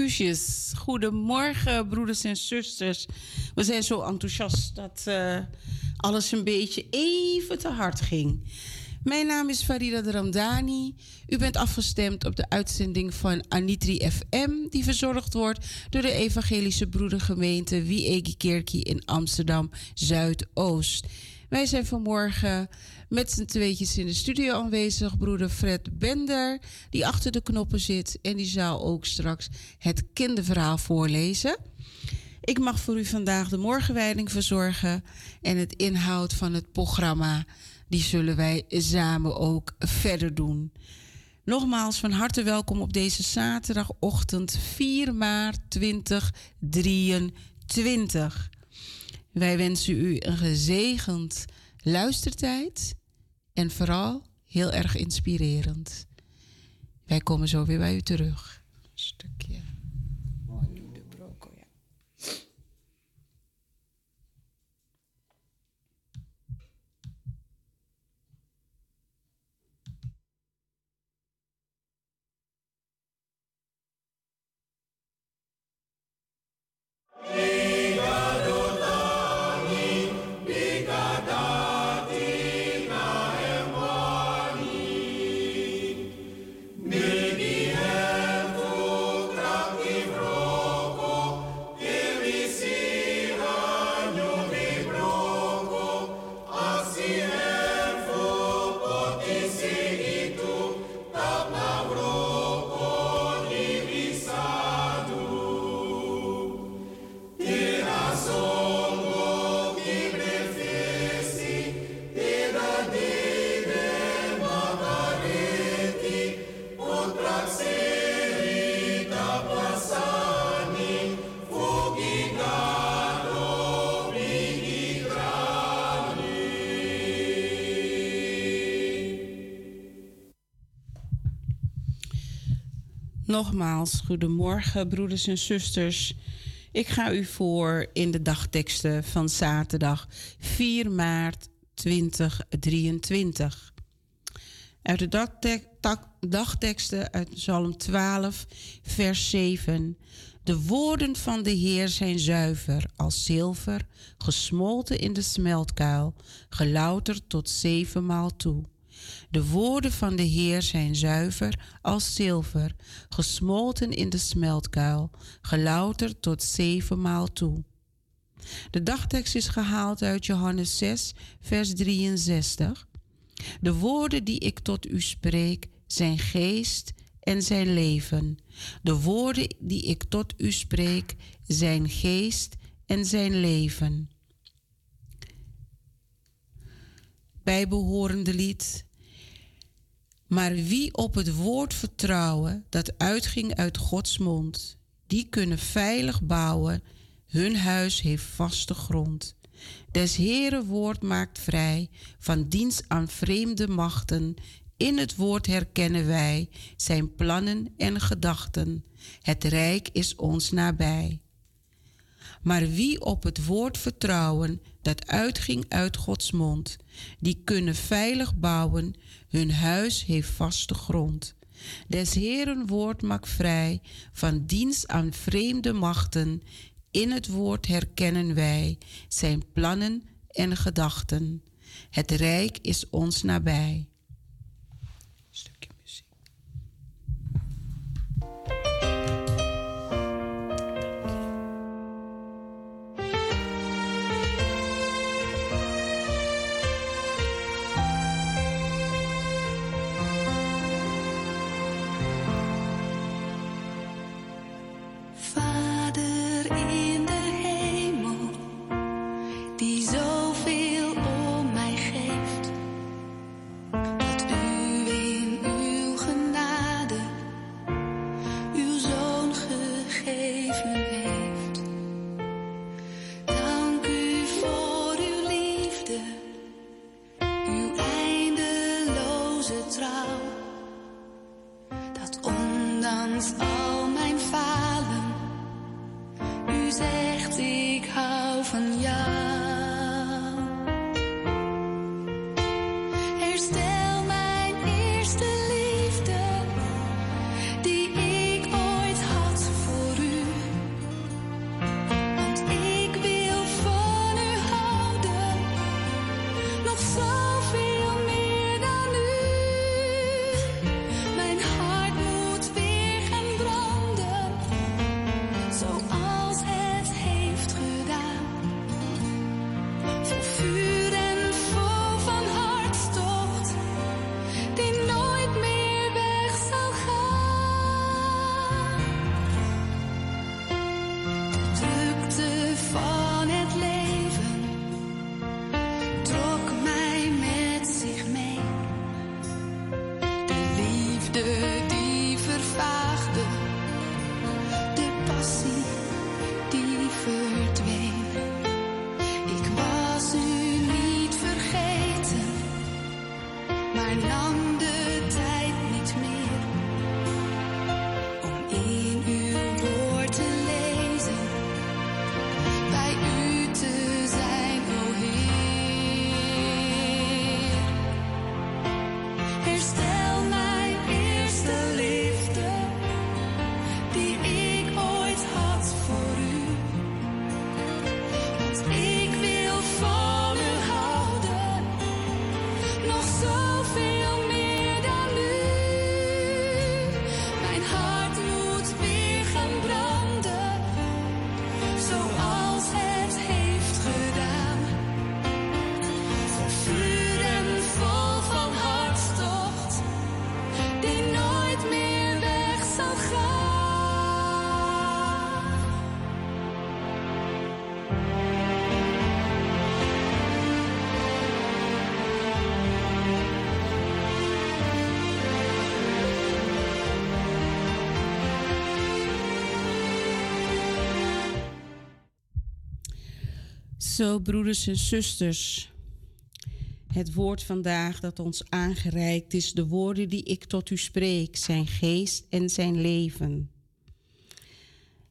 excuses. Goedemorgen, broeders en zusters. We zijn zo enthousiast dat uh, alles een beetje even te hard ging. Mijn naam is Farida Ramdani. U bent afgestemd op de uitzending van Anitri FM, die verzorgd wordt door de Evangelische Broedergemeente Wiegi Kerkie in Amsterdam Zuidoost. Wij zijn vanmorgen met z'n tweetjes in de studio aanwezig. Broeder Fred Bender, die achter de knoppen zit. En die zal ook straks het kinderverhaal voorlezen. Ik mag voor u vandaag de morgenwijding verzorgen. En het inhoud van het programma, die zullen wij samen ook verder doen. Nogmaals van harte welkom op deze zaterdagochtend 4 maart 2023. Wij wensen u een gezegend luistertijd en vooral heel erg inspirerend. Wij komen zo weer bij u terug. Een stukje. Nogmaals, goedemorgen broeders en zusters. Ik ga u voor in de dagteksten van zaterdag 4 maart 2023. Uit de dagteksten uit Psalm 12, vers 7. De woorden van de Heer zijn zuiver als zilver, gesmolten in de smeltkuil, gelouterd tot zevenmaal toe. De woorden van de Heer zijn zuiver als zilver, gesmolten in de smeltkuil, gelouterd tot zevenmaal toe. De dagtekst is gehaald uit Johannes 6, vers 63. De woorden die ik tot u spreek zijn geest en zijn leven. De woorden die ik tot u spreek zijn geest en zijn leven. Bijbehorende lied maar wie op het woord vertrouwen dat uitging uit Gods mond, die kunnen veilig bouwen, hun huis heeft vaste grond. Des Heere woord maakt vrij van dienst aan vreemde machten. In het woord herkennen wij zijn plannen en gedachten. Het rijk is ons nabij. Maar wie op het woord vertrouwen dat uitging uit Gods mond, die kunnen veilig bouwen, hun huis heeft vaste grond. Des Heeren woord maakt vrij van dienst aan vreemde machten. In het woord herkennen wij zijn plannen en gedachten. Het rijk is ons nabij. Zo, broeders en zusters, het woord vandaag dat ons aangereikt is, de woorden die ik tot u spreek, zijn geest en zijn leven.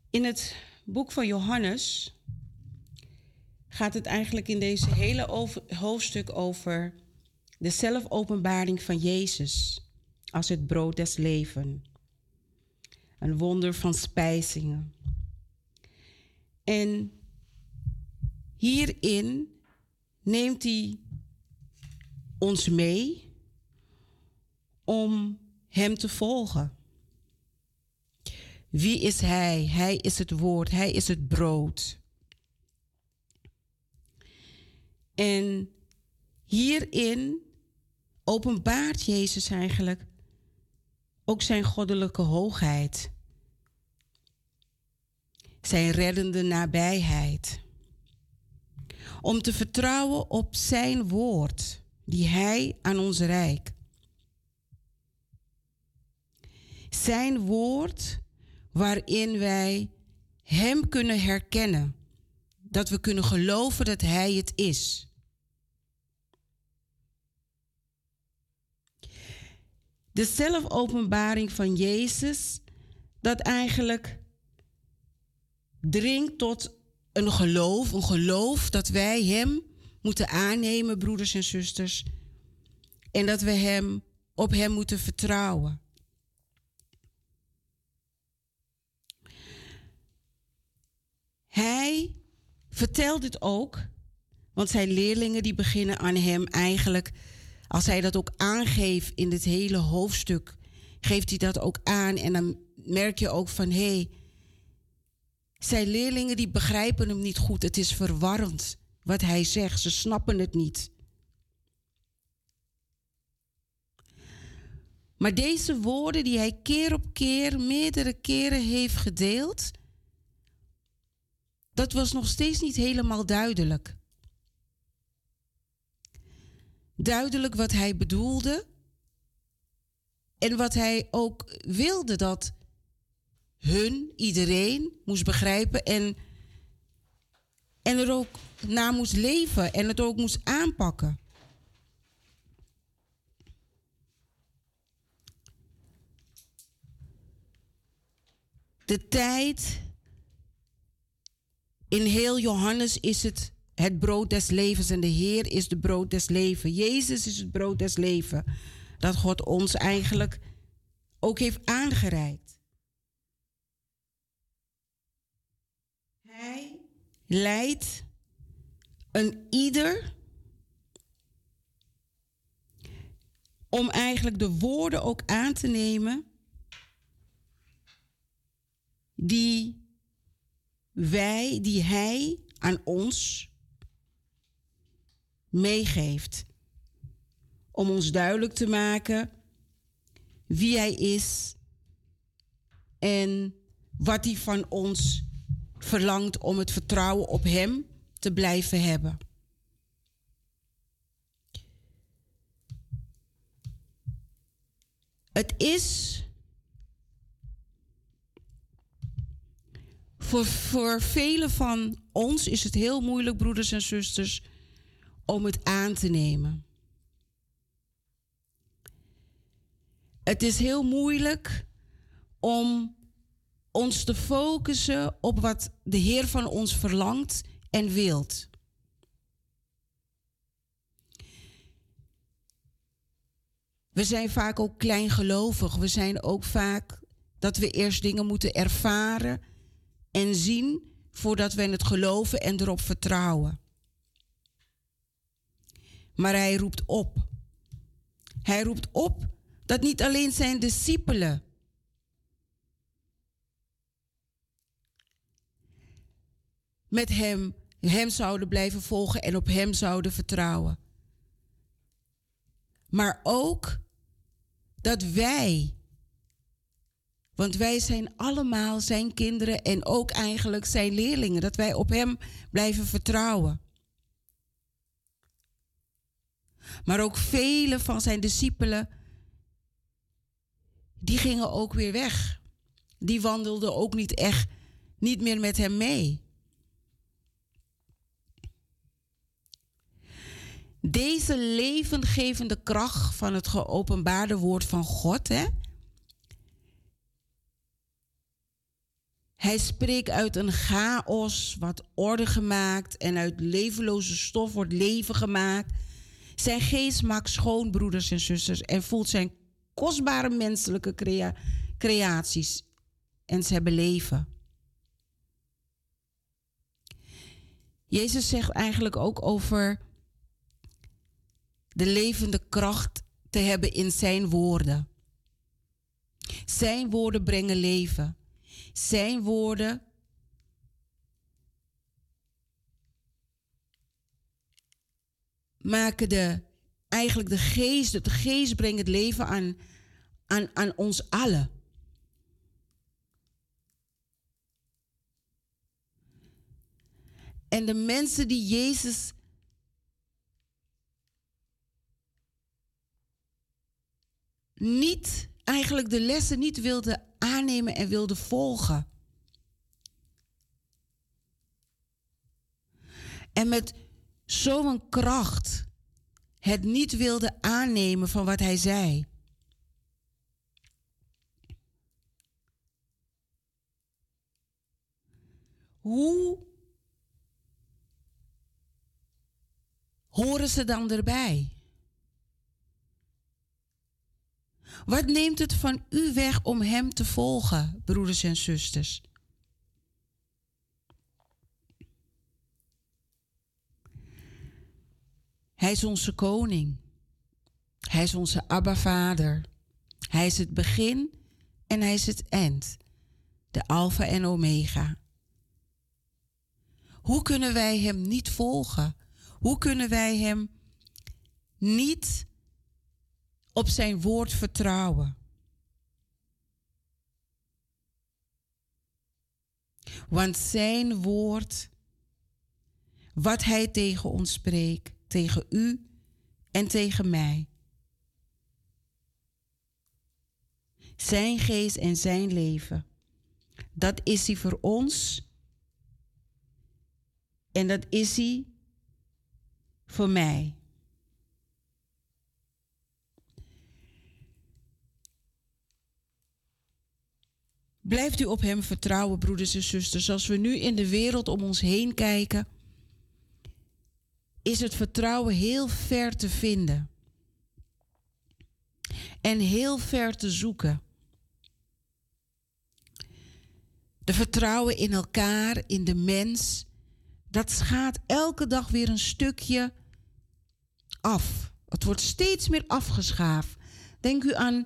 In het boek van Johannes gaat het eigenlijk in deze hele hoofdstuk over de zelfopenbaring van Jezus als het brood des leven. Een wonder van spijzingen. En hierin neemt hij ons mee om Hem te volgen. Wie is Hij? Hij is het woord, Hij is het brood. En hierin openbaart Jezus eigenlijk ook zijn goddelijke hoogheid, zijn reddende nabijheid om te vertrouwen op Zijn woord, die Hij aan ons reikt. Zijn woord waarin wij Hem kunnen herkennen, dat we kunnen geloven dat Hij het is. De zelfopenbaring van Jezus, dat eigenlijk dringt tot een geloof, een geloof dat wij Hem moeten aannemen, broeders en zusters. En dat we hem, op Hem moeten vertrouwen. Hij vertelt het ook, want zijn leerlingen die beginnen aan Hem eigenlijk, als Hij dat ook aangeeft in dit hele hoofdstuk, geeft Hij dat ook aan. En dan merk je ook van, hé, hey, zijn leerlingen die begrijpen hem niet goed. Het is verwarrend wat hij zegt. Ze snappen het niet. Maar deze woorden die hij keer op keer, meerdere keren heeft gedeeld, dat was nog steeds niet helemaal duidelijk. Duidelijk wat hij bedoelde en wat hij ook wilde dat hun, iedereen, moest begrijpen en, en er ook naar moest leven en het ook moest aanpakken. De tijd in heel Johannes is het het brood des levens en de Heer is de brood des levens. Jezus is het brood des levens dat God ons eigenlijk ook heeft aangereikt. Leidt een ieder om eigenlijk de woorden ook aan te nemen die wij, die hij aan ons meegeeft. Om ons duidelijk te maken wie hij is en wat hij van ons verlangt om het vertrouwen op Hem te blijven hebben. Het is voor, voor velen van ons is het heel moeilijk, broeders en zusters, om het aan te nemen. Het is heel moeilijk om ons te focussen op wat de Heer van ons verlangt en wilt. We zijn vaak ook kleingelovig. We zijn ook vaak dat we eerst dingen moeten ervaren en zien voordat we het geloven en erop vertrouwen. Maar hij roept op. Hij roept op dat niet alleen zijn discipelen met hem, hem zouden blijven volgen en op hem zouden vertrouwen. Maar ook dat wij Want wij zijn allemaal zijn kinderen en ook eigenlijk zijn leerlingen. Dat wij op Hem blijven vertrouwen. Maar ook vele van zijn discipelen, die gingen ook weer weg. Die wandelden ook niet echt, niet meer met Hem mee. Deze levendgevende kracht van het geopenbaarde woord van God, hè, Hij spreekt uit een chaos, wat orde gemaakt en uit levenloze stof wordt leven gemaakt. Zijn geest maakt schoon, broeders en zusters, en voelt zijn kostbare menselijke creaties en ze hebben leven. Jezus zegt eigenlijk ook over de levende kracht te hebben in zijn woorden. Zijn woorden brengen leven. Zijn woorden maken de, eigenlijk de geest, de geest brengt het leven aan, aan, aan ons allen. En de mensen die Jezus niet, eigenlijk de lessen niet wilden aannemen en wilde volgen. En met zo'n kracht het niet wilde aannemen van wat hij zei. Hoe horen ze dan erbij? Wat neemt het van u weg om Hem te volgen, broeders en zusters? Hij is onze koning. Hij is onze Abba Vader. Hij is het begin en hij is het eind. De Alpha en Omega. Hoe kunnen wij hem niet volgen? Hoe kunnen wij hem niet op zijn woord vertrouwen. Want zijn woord, wat hij tegen ons spreekt, tegen u en tegen mij. Zijn geest en zijn leven, dat is hij voor ons. En dat is hij voor mij. Blijft u op Hem vertrouwen, broeders en zusters. Als we nu in de wereld om ons heen kijken, is het vertrouwen heel ver te vinden. En heel ver te zoeken. De vertrouwen in elkaar, in de mens, dat gaat elke dag weer een stukje af. Het wordt steeds meer afgeschaafd. Denk u aan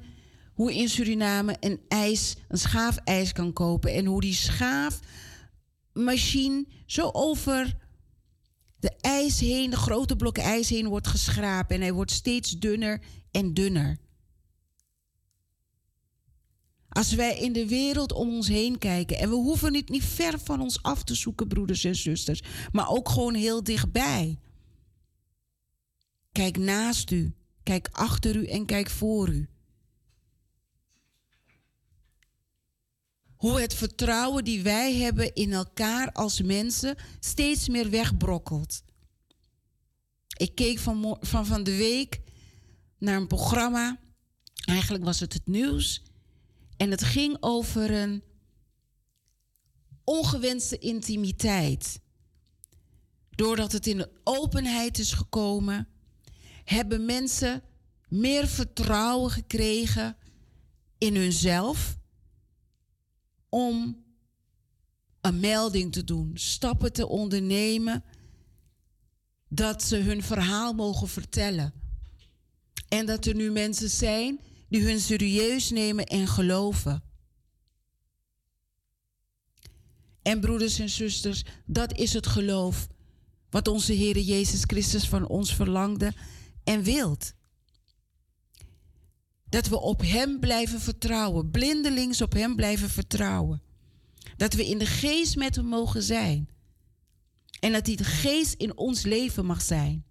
hoe in Suriname een ijs, een schaafijs kan kopen. En hoe die schaafmachine zo over de ijs heen, de grote blokken ijs heen wordt geschrapen. En hij wordt steeds dunner en dunner. Als wij in de wereld om ons heen kijken, en we hoeven het niet ver van ons af te zoeken, broeders en zusters, maar ook gewoon heel dichtbij. Kijk naast u, kijk achter u en kijk voor u. hoe het vertrouwen die wij hebben in elkaar als mensen steeds meer wegbrokkelt. Ik keek van, van, van de week naar een programma. Eigenlijk was het het nieuws. En het ging over een ongewenste intimiteit. Doordat het in de openheid is gekomen, hebben mensen meer vertrouwen gekregen in hunzelf om een melding te doen, stappen te ondernemen, dat ze hun verhaal mogen vertellen. En dat er nu mensen zijn die hun serieus nemen en geloven. En broeders en zusters, dat is het geloof wat onze Heer Jezus Christus van ons verlangde en wilt. Dat we op Hem blijven vertrouwen, blindelings op Hem blijven vertrouwen. Dat we in de geest met Hem mogen zijn. En dat die de geest in ons leven mag zijn.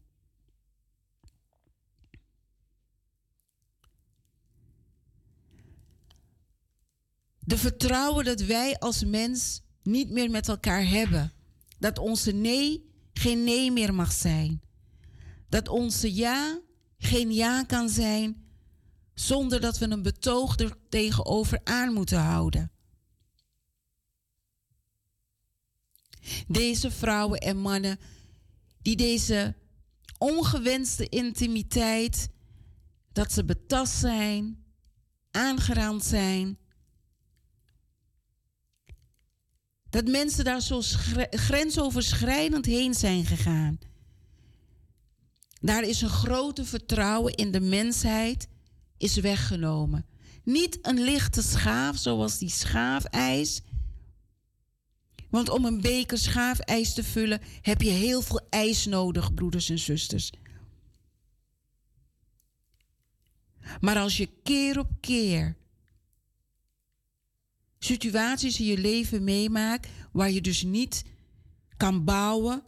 De vertrouwen dat wij als mens niet meer met elkaar hebben. Dat onze nee geen nee meer mag zijn. Dat onze ja geen ja kan zijn zonder dat we een betoog er tegenover aan moeten houden. Deze vrouwen en mannen die deze ongewenste intimiteit, dat ze betast zijn, aangeraand zijn, dat mensen daar zo grensoverschrijdend heen zijn gegaan. Daar is een grote vertrouwen in de mensheid is weggenomen. Niet een lichte schaaf zoals die schaafijs. Want om een beker schaafijs te vullen heb je heel veel ijs nodig, broeders en zusters. Maar als je keer op keer situaties in je leven meemaakt waar je dus niet kan bouwen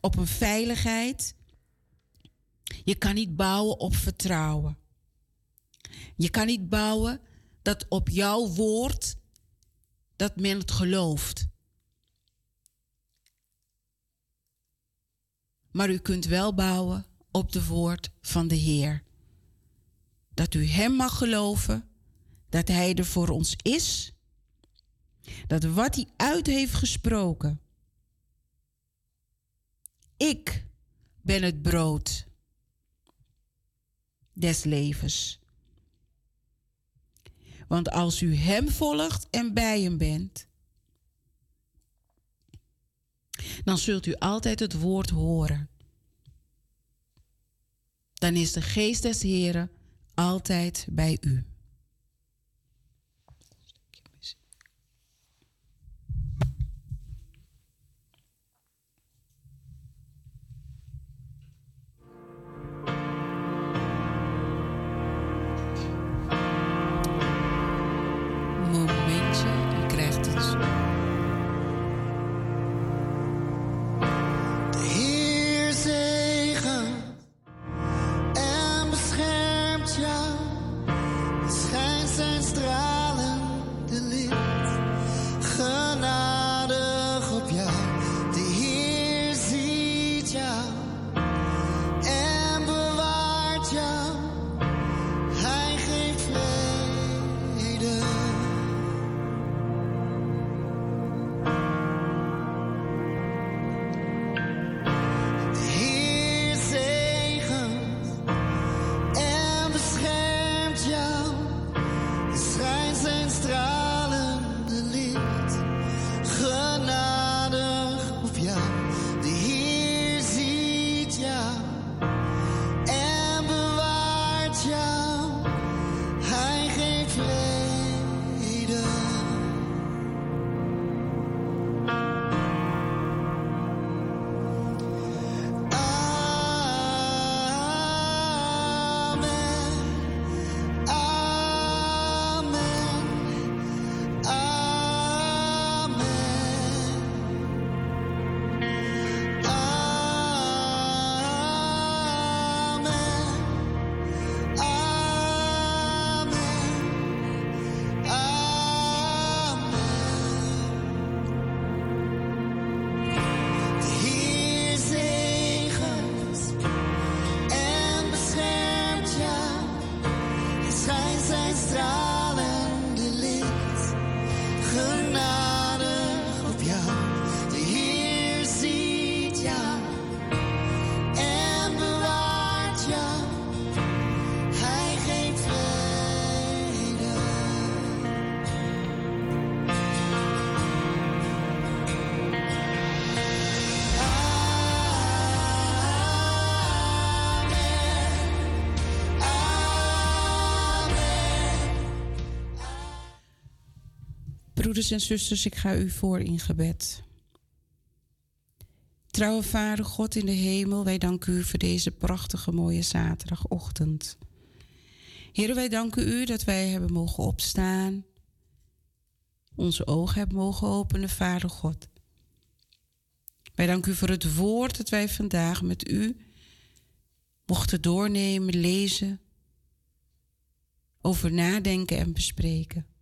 op een veiligheid. Je kan niet bouwen op vertrouwen. Je kan niet bouwen dat op jouw woord dat men het gelooft. Maar u kunt wel bouwen op de woord van de Heer. Dat u Hem mag geloven, dat Hij er voor ons is dat wat hij uit heeft gesproken. Ik ben het brood des levens. Want als u Hem volgt en bij Hem bent, dan zult u altijd het woord horen. Dan is de geest des Heren altijd bij u. Broeders en zusters, ik ga u voor in gebed. Trouwe Vader, God in de hemel, wij danken u voor deze prachtige mooie zaterdagochtend. Heer, wij danken u dat wij hebben mogen opstaan, onze ogen hebben mogen openen, Vader God. Wij danken u voor het woord dat wij vandaag met u mochten doornemen, lezen, over nadenken en bespreken.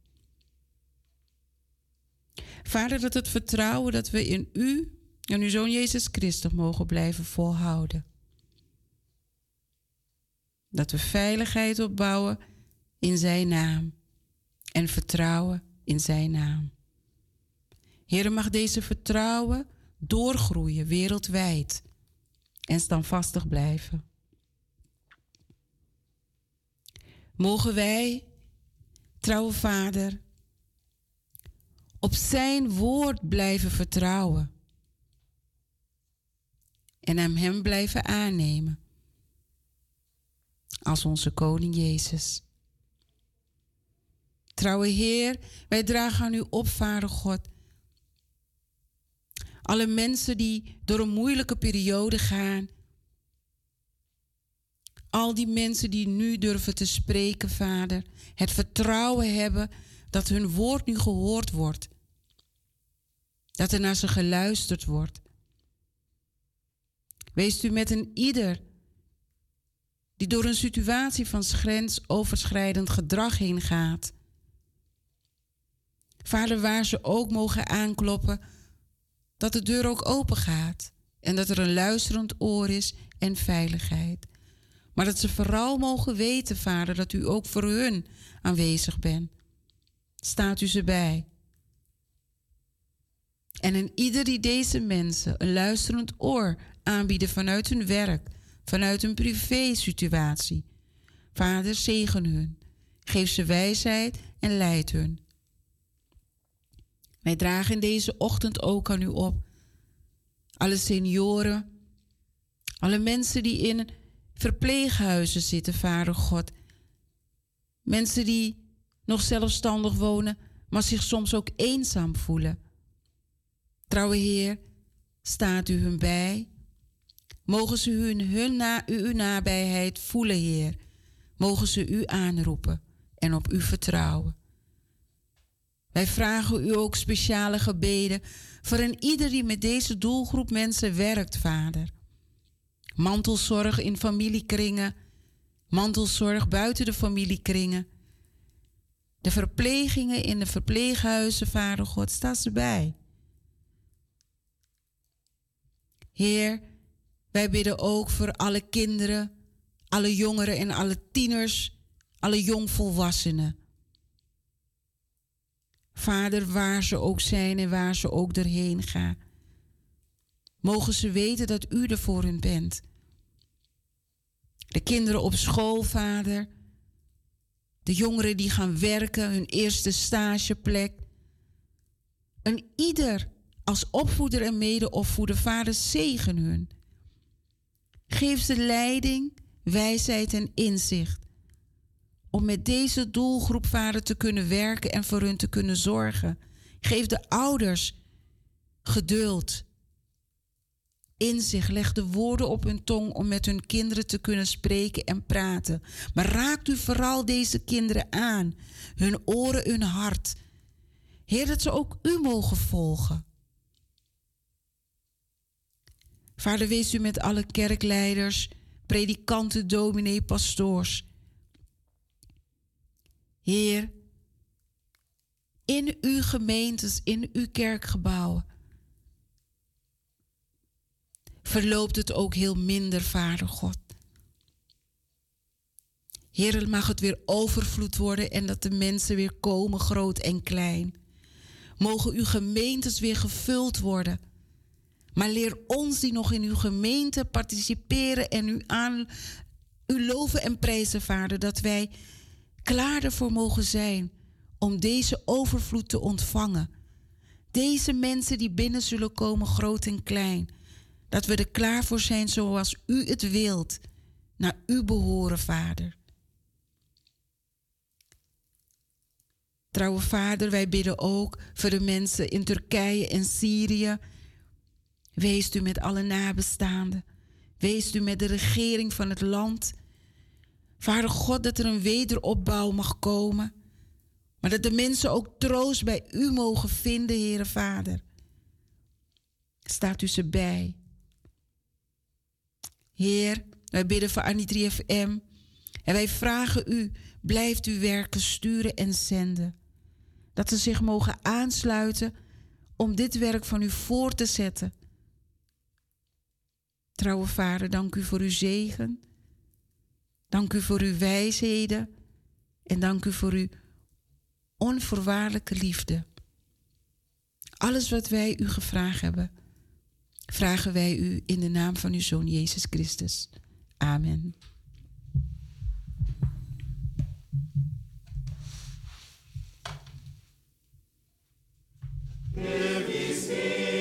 Vader, dat het vertrouwen dat we in u en uw Zoon Jezus Christus mogen blijven volhouden. Dat we veiligheid opbouwen in Zijn naam en vertrouwen in Zijn naam. Heer, mag deze vertrouwen doorgroeien wereldwijd en standvastig blijven. Mogen wij, trouwe Vader, op Zijn woord blijven vertrouwen en hem, blijven aannemen als onze Koning Jezus. Trouwe Heer, wij dragen aan u op, Vader God. Alle mensen die door een moeilijke periode gaan. Al die mensen die nu durven te spreken, Vader. Het vertrouwen hebben dat hun woord nu gehoord wordt. Dat er naar ze geluisterd wordt. Wees u met een ieder die door een situatie van grensoverschrijdend gedrag heen gaat. Vader, waar ze ook mogen aankloppen, dat de deur ook open gaat en dat er een luisterend oor is en veiligheid. Maar dat ze vooral mogen weten, Vader, dat u ook voor hun aanwezig bent. Staat u ze bij. En in ieder die deze mensen een luisterend oor aanbieden vanuit hun werk, vanuit hun privé-situatie. Vader, zegen hun. Geef ze wijsheid en leid hun. Wij dragen deze ochtend ook aan u op. Alle senioren, alle mensen die in verpleeghuizen zitten, Vader God. Mensen die nog zelfstandig wonen, maar zich soms ook eenzaam voelen. Trouwe Heer, staat u hun bij Mogen ze hun, hun na, uw nabijheid voelen, Heer. Mogen ze u aanroepen en op u vertrouwen. Wij vragen u ook speciale gebeden voor een ieder die met deze doelgroep mensen werkt, Vader. Mantelzorg in familiekringen, mantelzorg buiten de familiekringen. De verplegingen in de verpleeghuizen, Vader God, sta ze bij. Heer, wij bidden ook voor alle kinderen, alle jongeren en alle tieners, alle jongvolwassenen. Vader, waar ze ook zijn en waar ze ook erheen gaan. Mogen ze weten dat u er voor hen bent. De kinderen op school, vader. De jongeren die gaan werken, hun eerste stageplek. En ieder als opvoeder en medeopvoeder, vader, zegen hun. Geef ze leiding, wijsheid en inzicht. Om met deze doelgroep vader te kunnen werken en voor hun te kunnen zorgen. Geef de ouders geduld. Inzicht, leg de woorden op hun tong om met hun kinderen te kunnen spreken en praten. Maar raakt u vooral deze kinderen aan, hun oren, hun hart. Heer, dat ze ook u mogen volgen. Vader, wees u met alle kerkleiders, predikanten, dominee, pastoors. Heer, in uw gemeentes, in uw kerkgebouwen, verloopt het ook heel minder, Vader God. Heer, mag het weer overvloed worden en dat de mensen weer komen, groot en klein. Mogen uw gemeentes weer gevuld worden maar leer ons die nog in uw gemeente participeren en u aan u loven en prijzen, Vader, dat wij klaar ervoor mogen zijn om deze overvloed te ontvangen. Deze mensen die binnen zullen komen, groot en klein. Dat we er klaar voor zijn zoals u het wilt. Naar u behoren, Vader. Trouwe Vader, wij bidden ook voor de mensen in Turkije en Syrië Wees u met alle nabestaanden. Wees u met de regering van het land. Vader God, dat er een wederopbouw mag komen. Maar dat de mensen ook troost bij u mogen vinden, Heere Vader. Staat u ze bij. Heer, wij bidden voor Annie 3FM. En wij vragen u, blijft u werken, sturen en zenden. Dat ze zich mogen aansluiten om dit werk van u voor te zetten. Trouwe Vader, dank u voor uw zegen. Dank u voor uw wijsheden. En dank u voor uw onvoorwaardelijke liefde. Alles wat wij u gevraagd hebben, vragen wij u in de naam van uw Zoon Jezus Christus. Amen. en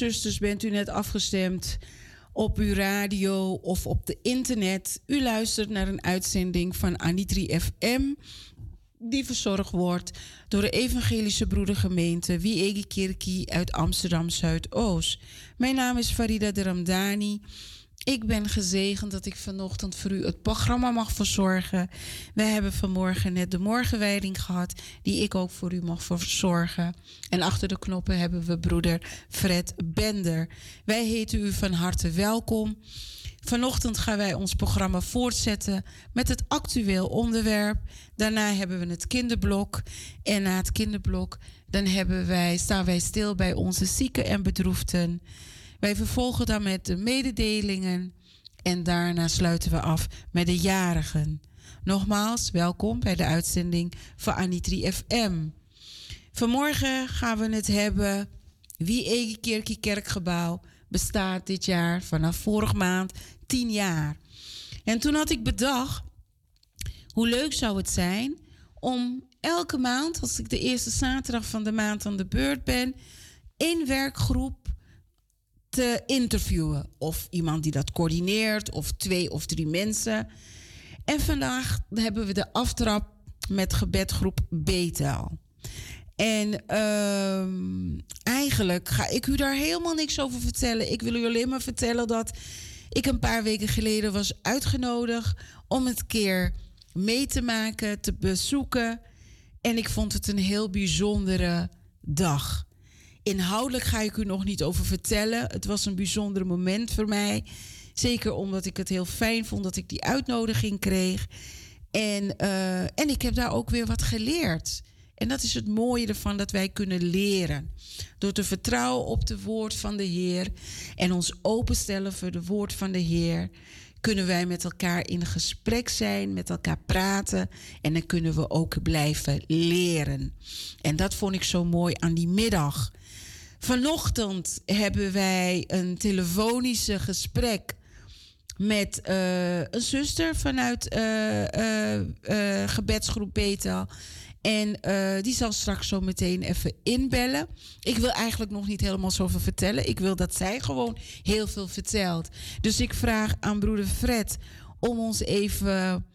zusters, bent u net afgestemd op uw radio of op de internet. U luistert naar een uitzending van Anitri FM, die verzorgd wordt door de Evangelische Broedergemeente Wiege Kirkie uit Amsterdam Zuidoost. Mijn naam is Farida de Ramdani. Ik ben gezegend dat ik vanochtend voor u het programma mag verzorgen. We hebben vanmorgen net de morgenwijding gehad, die ik ook voor u mag verzorgen. En achter de knoppen hebben we broeder Fred Bender. Wij heten u van harte welkom. Vanochtend gaan wij ons programma voortzetten met het actueel onderwerp. Daarna hebben we het kinderblok. En na het kinderblok dan hebben wij, staan wij stil bij onze zieken en bedroefden. Wij vervolgen dan met de mededelingen en daarna sluiten we af met de jarigen. Nogmaals, welkom bij de uitzending van Anitri FM. Vanmorgen gaan we het hebben wie Egekerkie Kerkgebouw bestaat dit jaar vanaf vorige maand 10 jaar. En toen had ik bedacht, hoe leuk zou het zijn om elke maand, als ik de eerste zaterdag van de maand aan de beurt ben, in werkgroep te interviewen. Of iemand die dat coördineert, of twee of drie mensen. En vandaag hebben we de aftrap met gebedgroep Betel. En ehm, eigenlijk ga ik u daar helemaal niks over vertellen. Ik wil u alleen maar vertellen dat ik een paar weken geleden was uitgenodigd om het keer mee te maken, te bezoeken. En ik vond het een heel bijzondere dag. Inhoudelijk ga ik u nog niet over vertellen. Het was een bijzonder moment voor mij. Zeker omdat ik het heel fijn vond dat ik die uitnodiging kreeg. En, uh, en ik heb daar ook weer wat geleerd. En dat is het mooie ervan dat wij kunnen leren. Door te vertrouwen op het woord van de Heer en ons openstellen voor het woord van de Heer, kunnen wij met elkaar in gesprek zijn, met elkaar praten en dan kunnen we ook blijven leren. En dat vond ik zo mooi aan die middag. Vanochtend hebben wij een telefonische gesprek met uh, een zuster vanuit uh, uh, gebedsgroep Betel. En die zal straks zo meteen even inbellen. Ik wil eigenlijk nog niet helemaal zoveel vertellen. Ik wil dat zij gewoon heel veel vertelt. Dus ik vraag aan broeder Fred om ons even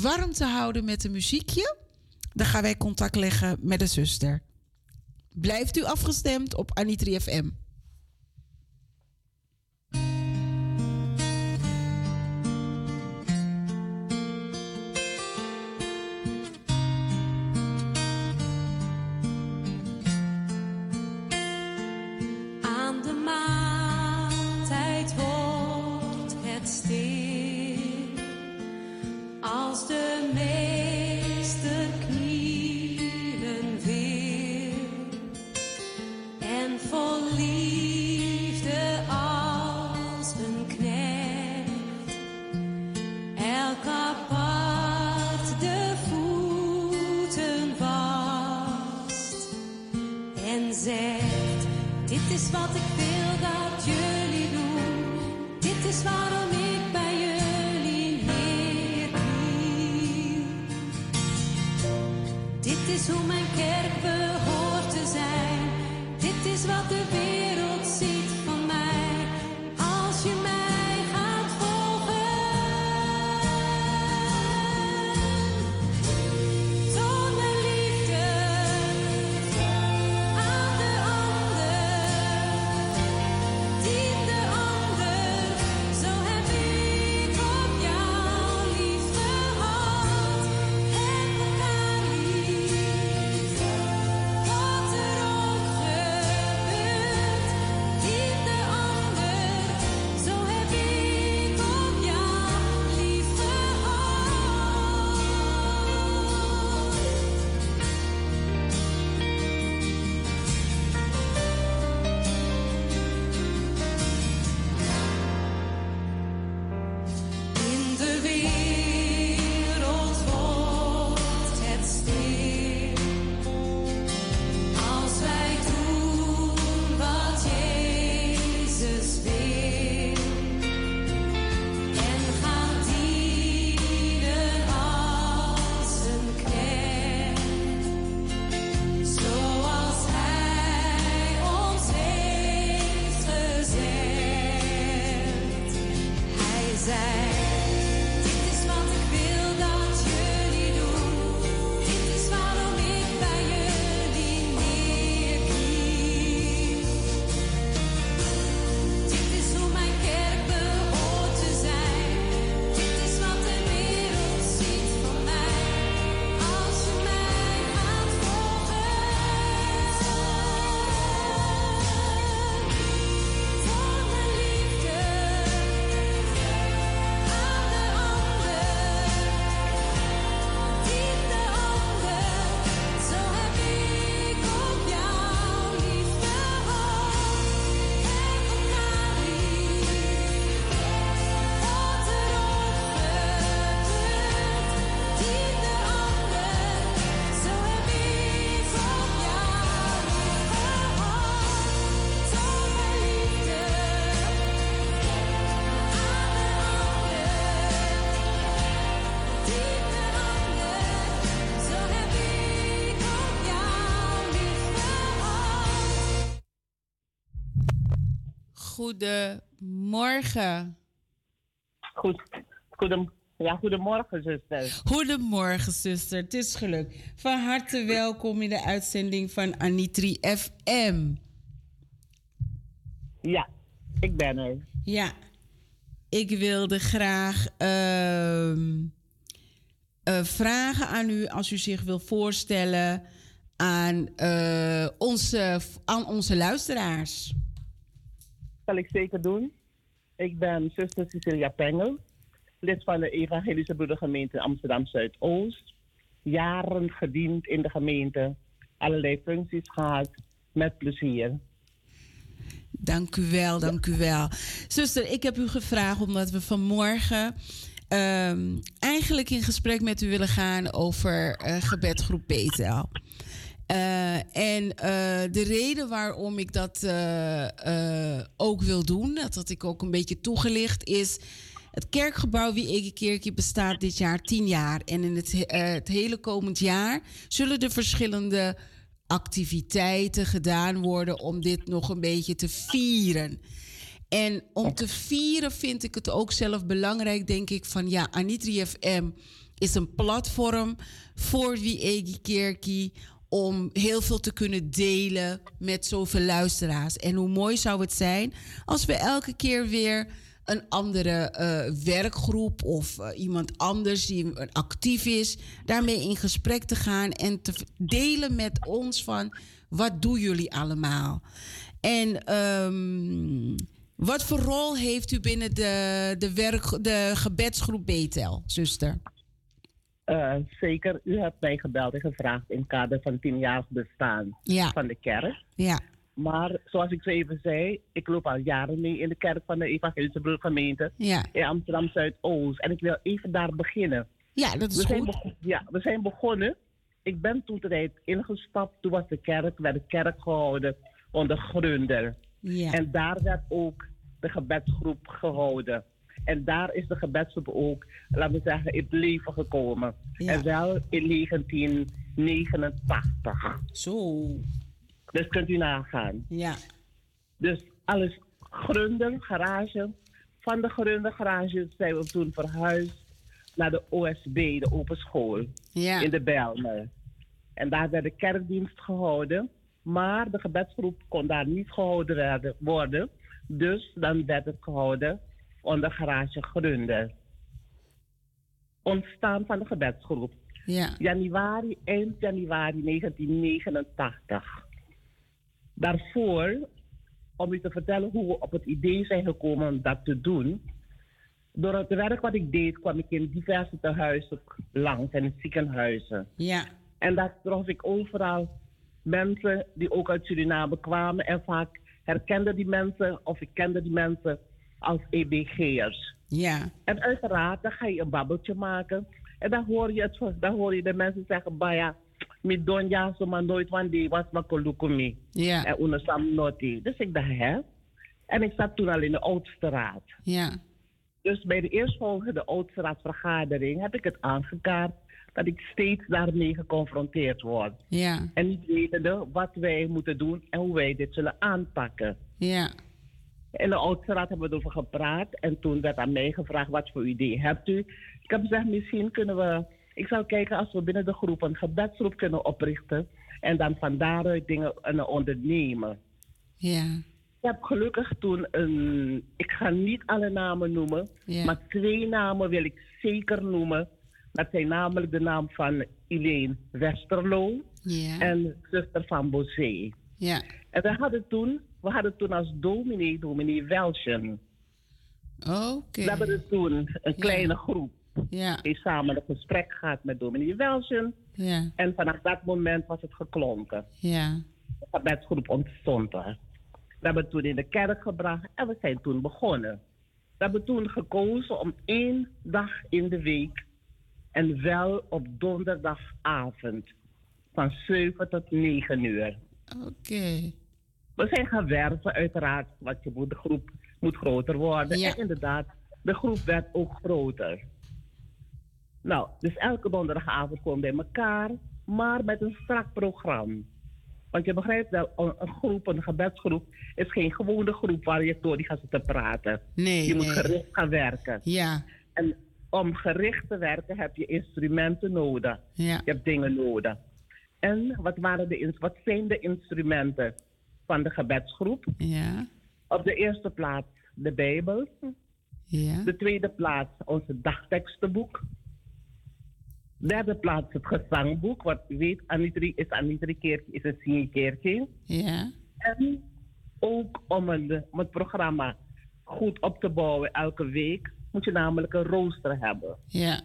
warm te houden met een muziekje. Dan gaan wij contact leggen met de zuster. Blijft u afgestemd op Anitri FM. Goedemorgen. Goed, goedem, ja, goedemorgen, zuster. Goedemorgen, zuster. Het is geluk. Van harte welkom in de uitzending van Anitri FM. Ja, ik ben er. Ja, ik wilde graag ehm, eh, vragen aan u, als u zich wil voorstellen, aan, eh, onze, aan onze luisteraars. Zal ik zeker doen. Ik ben zuster Cecilia Pengel, lid van de Evangelische Broedergemeente Amsterdam Zuidoost. Jaren gediend in de gemeente, allerlei functies gehad, met plezier. Dank u wel, dank u wel. Zuster, ik heb u gevraagd omdat we vanmorgen ehm, eigenlijk in gesprek met u willen gaan over eh gebedgroep Betel. Eh, en eh, de reden waarom ik dat eh, ook wil doen, dat had ik ook een beetje toegelicht, is het kerkgebouw Wie Kerkje bestaat dit jaar tien jaar. En in het, he- het hele komend jaar zullen er verschillende activiteiten gedaan worden om dit nog een beetje te vieren. En om te vieren vind ik het ook zelf belangrijk, denk ik, van ja, Anitri FM is een platform voor wie Kerkie om heel veel te kunnen delen met zoveel luisteraars. En hoe mooi zou het zijn als we elke keer weer een andere eh, werkgroep of eh, iemand anders die actief is, daarmee in gesprek te gaan en te delen met ons van wat doen jullie allemaal. En ehm, wat voor rol heeft u binnen de, de, werk, de gebedsgroep Betel, zuster? Eh, zeker, u hebt mij gebeld en gevraagd in het kader van het tienjarig bestaan Ja. van de kerk. Ja, Maar zoals ik zo even zei, ik loop al jaren mee in de kerk van de Evangelische Broedergemeente ja. in Amsterdam Zuidoost. En ik wil even daar beginnen. ja dat is We zijn, goed. ja, we zijn begonnen ik ben toen tijd ingestapt. Toen was de kerk, werd de kerk gehouden onder Grunder. Ja. En daar werd ook de gebedsgroep gehouden. En daar is de gebedsgroep ook, laten we zeggen, in het leven gekomen. Ja. En wel in 1989. Zo. Dus kunt u nagaan. Ja. Dus alles Grunder, garage. Van de Grunder garage zijn we toen verhuisd naar de OSB, de open school, Ja. in de Bijlmer. En daar werd de kerkdienst gehouden. Maar de gebedsgroep kon daar niet gehouden worden. Dus dan werd het gehouden onder garage Grunder. Ontstaan van de gebedsgroep. Ja. Januari, eind januari 1989. Daarvoor, om u te vertellen hoe we op het idee zijn gekomen om dat te doen. Door het werk wat ik deed, kwam ik in diverse tehuizen langs en in ziekenhuizen. Ja. En daar trof ik overal mensen die ook uit Suriname kwamen. En vaak herkende die mensen, of ik kende die mensen als EBG'ers. Ja. En uiteraard, dan ga je een babbeltje maken. En dan hoor je, het, dan hoor je de mensen zeggen, Baya, mi donja zo maar nooit want die was maar kolukumi. Ja. En unesam noti. Dus ik dacht, hè? En ik zat toen al in de oudste raad. Ja. Dus bij de eerstvolgende oudste raadsvergadering heb ik het aangekaart dat ik steeds daarmee geconfronteerd word. Ja. En niet wetende wat wij moeten doen en hoe wij dit zullen aanpakken. Ja. In de oudste raad hebben we erover gepraat. En toen werd aan mij gevraagd, wat voor idee hebt u? Ik heb gezegd, misschien kunnen we... Ik zal kijken als we binnen de groep een gebedsgroep kunnen oprichten. En dan van daaruit dingen ondernemen. Ja. Ik heb gelukkig toen een... Ik ga niet alle namen noemen. Ja. Maar twee namen wil ik zeker noemen. Dat zijn namelijk de naam van Elaine Westerlo Ja. en zuster van Bosé. Ja. En we hadden toen, we hadden toen als dominee, dominee Welschen. Oké. We hebben er toen een kleine groep Ja. die samen een gesprek gehad met dominee Welschen. Ja. En vanaf dat moment was het geklonken. Ja. De gebedsgroep ontstond er. We hebben het toen in de kerk gebracht en we zijn toen begonnen. We hebben toen gekozen om één dag in de week en wel op donderdagavond van 7 tot 9 uur. Oké. We zijn gaan werven, uiteraard, want je moet, de groep moet groter worden. Ja. En inderdaad, de groep werd ook groter. Nou, dus elke donderdagavond komen we bij elkaar, maar met een strak programma. Want je begrijpt wel, een groep, een gebedsgroep, is geen gewone groep waar je door die gaat zitten praten. Nee. je moet nee. gericht gaan werken. Ja. En om gericht te werken heb je instrumenten nodig. Ja. Je hebt dingen nodig. En wat, waren de, wat zijn de instrumenten van de gebedsgroep? Ja. Op de eerste plaats de Bijbel. Ja. De tweede plaats onze dagtekstenboek. Derde plaats het gezangboek. Wat u weet, Anitri is Anitri Keertje, is een Sien-Keertje. Ja. En ook om, een, om het programma goed op te bouwen elke week, moet je namelijk een rooster hebben. Ja.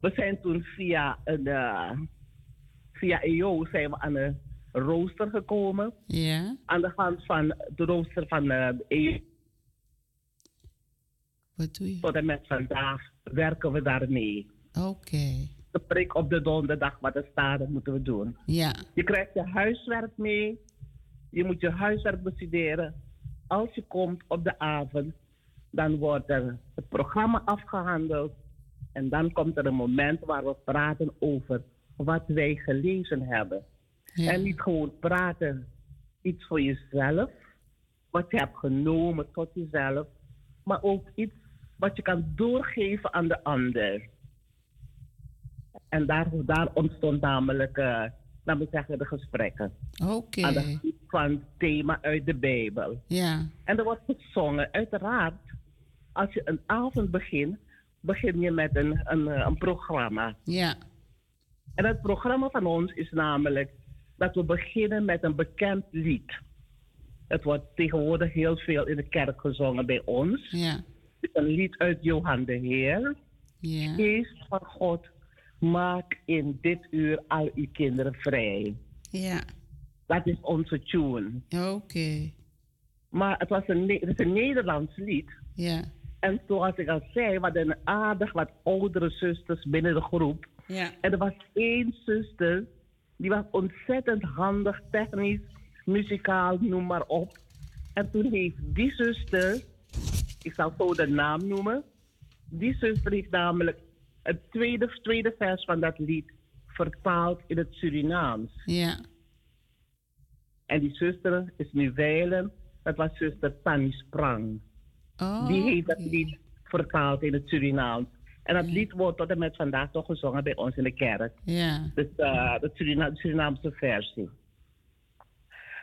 We zijn toen via, een, eh, via EO zijn we aan een rooster gekomen. Ja. Aan de hand van de rooster van eh, de EO Wat doe je? tot en met vandaag werken we daarmee. Oké. De prik op de donderdag wat er staat, dat moeten we doen. Ja. Je krijgt je huiswerk mee. Je moet je huiswerk bestuderen. Als je komt op de avond, dan wordt er het programma afgehandeld. En dan komt er een moment waar we praten over wat wij gelezen hebben. Ja. En niet gewoon praten iets voor jezelf, wat je hebt genomen tot jezelf, maar ook iets wat je kan doorgeven aan de ander. En daar, daar ontstond namelijk, eh laten we zeggen, de gesprekken. Oké. Aan de hand van het thema uit de Bijbel. Ja. En er wordt gezongen. Uiteraard, als je een avond begint, begin je met een, een, een programma. Ja. En het programma van ons is namelijk dat we beginnen met een bekend lied. Het wordt tegenwoordig heel veel in de kerk gezongen bij ons. Ja. Een lied uit Johan de Heer. Ja. Geest van God, maak in dit uur al uw kinderen vrij. Ja. Dat is onze tune. Oké. Maar het, was een, het is een Nederlands lied. Ja. En zoals ik al zei, we hadden aardig wat oudere zusters binnen de groep. Ja. En er was één zuster Die was ontzettend handig, technisch, muzikaal, noem maar op. En toen heeft die zuster, ik zal zo de naam noemen, die zuster heeft namelijk het tweede, tweede vers van dat lied vertaald in het Surinaams. Ja. En die zuster is nu wijlen, dat was zuster Tanny Sprang. Oh, Die heeft dat lied vertaald in het Surinaams. En dat lied wordt tot en met vandaag toch gezongen bij ons in de kerk. Ja. Dus eh, de, Surina- de Surinaamse versie.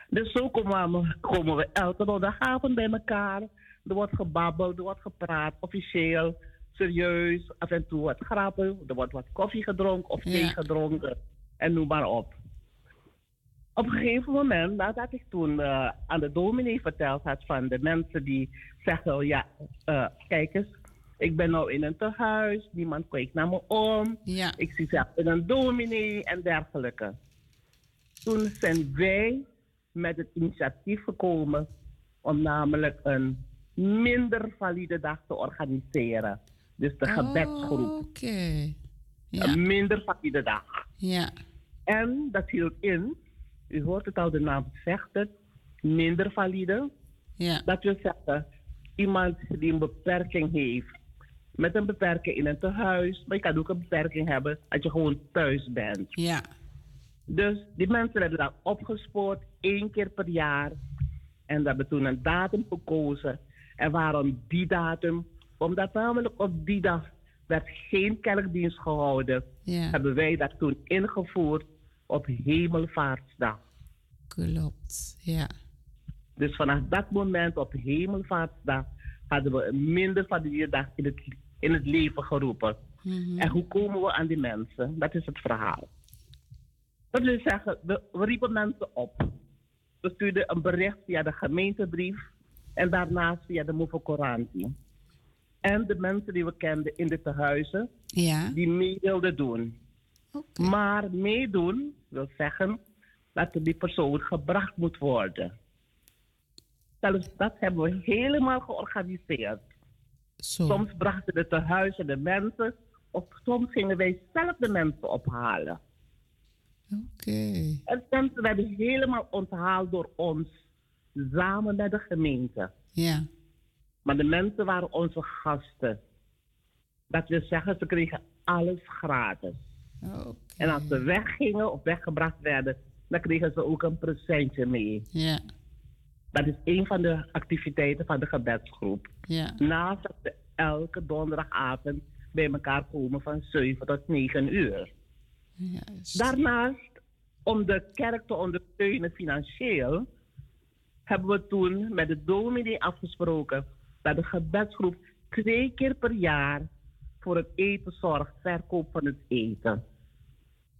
Dus zo komen we, komen we elke donderdagavond bij elkaar. Er wordt gebabbeld, er wordt gepraat, officieel, serieus, af en toe wat grappen. Er wordt wat koffie gedronken of thee Ja. gedronken en noem maar op. Op een gegeven moment, nadat ik toen eh, aan de dominee verteld had van de mensen die zeggen, ja, eh, kijk eens, ik ben nou in een tehuis, niemand kijkt naar me om. Ja. Ik zie zelf in een dominee en dergelijke. Toen zijn wij met het initiatief gekomen om namelijk een minder valide dag te organiseren. Dus de gebedsgroep. Oh, Oké. Ja. Een minder valide dag. Ja. En dat hield in, u hoort het al, de naam zegt het, minder valide. Ja. Dat wil zeggen, iemand die een beperking heeft, met een beperking in een tehuis, maar je kan ook een beperking hebben als je gewoon thuis bent. Ja. Dus die mensen werden dan opgespoord één keer per jaar. En we hebben toen een datum gekozen. En waarom die datum? Omdat namelijk op die dag werd geen kerkdienst gehouden. Ja. Hebben wij dat toen ingevoerd op Hemelvaartsdag. Klopt. Ja. Dus vanaf dat moment op Hemelvaartsdag hadden we minder van die dag in het, in het leven geroepen. Mhm. En hoe komen we aan die mensen? Dat is het verhaal. Dat wil zeggen, we, we riepen mensen op. We stuurden een bericht via de gemeentebrief en daarnaast via de Move Coranti. En de mensen die we kenden in de tehuizen, Ja. die mee wilden doen. Maar meedoen wil zeggen dat die persoon gebracht moet worden. Zelfs dat hebben we helemaal georganiseerd. Zo. Soms brachten de tehuizen de mensen, of soms gingen wij zelf de mensen ophalen. Oké. En mensen werden helemaal onthaald door ons, samen met de gemeente. Ja. Maar de mensen waren onze gasten. Dat wil zeggen, ze kregen alles gratis. Oké. En als ze weggingen of weggebracht werden, dan kregen ze ook een presentje mee. Ja. Dat is een van de activiteiten van de gebedsgroep. Ja. Naast dat we elke donderdagavond bij elkaar komen van 7 tot 9 uur. Juist. Daarnaast, om de kerk te ondersteunen financieel, hebben we toen met de dominee afgesproken dat de gebedsgroep twee keer per jaar voor het eten zorgt, verkoop van het eten.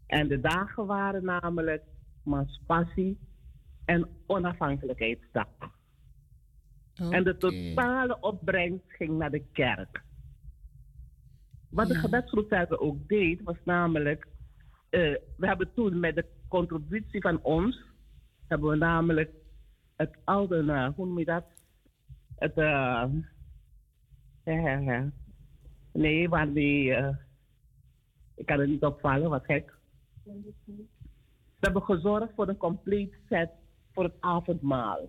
En de dagen waren namelijk Maspassie en Onafhankelijkheidsdag. En de totale opbrengst ging naar de kerk. Wat de Ja. gebedsgroep verder ook deed, was namelijk... eh, we hebben toen met de contributie van ons... hebben we namelijk het oude... eh, hoe noem je dat? Het... eh, nee, waar die... ik kan het niet opvallen, wat gek. We hebben gezorgd voor een complete set voor het avondmaal.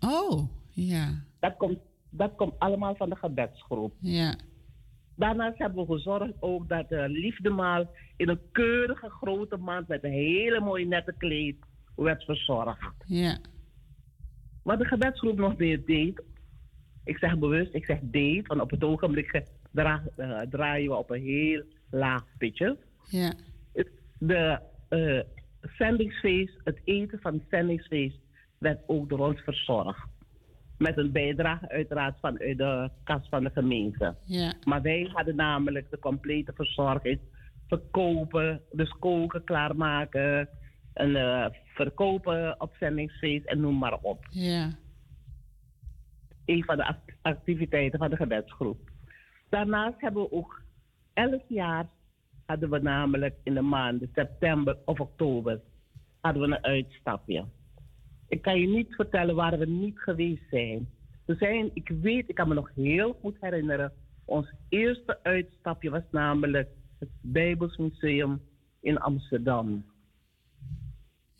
Oh, ja. Dat komt, dat komt allemaal van de gebedsgroep. Ja. Daarnaast hebben we gezorgd ook dat de liefdemaal in een keurige grote mand met een hele mooie nette kleed werd verzorgd. Ja. Wat de gebedsgroep nog meer deed, ik zeg bewust, ik zeg deed, want op het ogenblik dra- eh, draaien we op een heel laag pitje. Ja. De eh, zendingsfeest, het eten van het zendingsfeest, werd ook door ons verzorgd. Met een bijdrage uiteraard vanuit de kas van de gemeente. Ja. Maar wij hadden namelijk de complete verzorging. Verkopen, dus koken, klaarmaken. En eh, verkopen op zendingsfeest en noem maar op. Ja. Een van de act- activiteiten van de gebedsgroep. Daarnaast hebben we ook elk jaar hadden we namelijk in de maanden september of oktober hadden we een uitstapje. Ik kan je niet vertellen waar we niet geweest zijn. We zijn, ik weet, ik kan me nog heel goed herinneren. Ons eerste uitstapje was namelijk het Bijbels Museum in Amsterdam.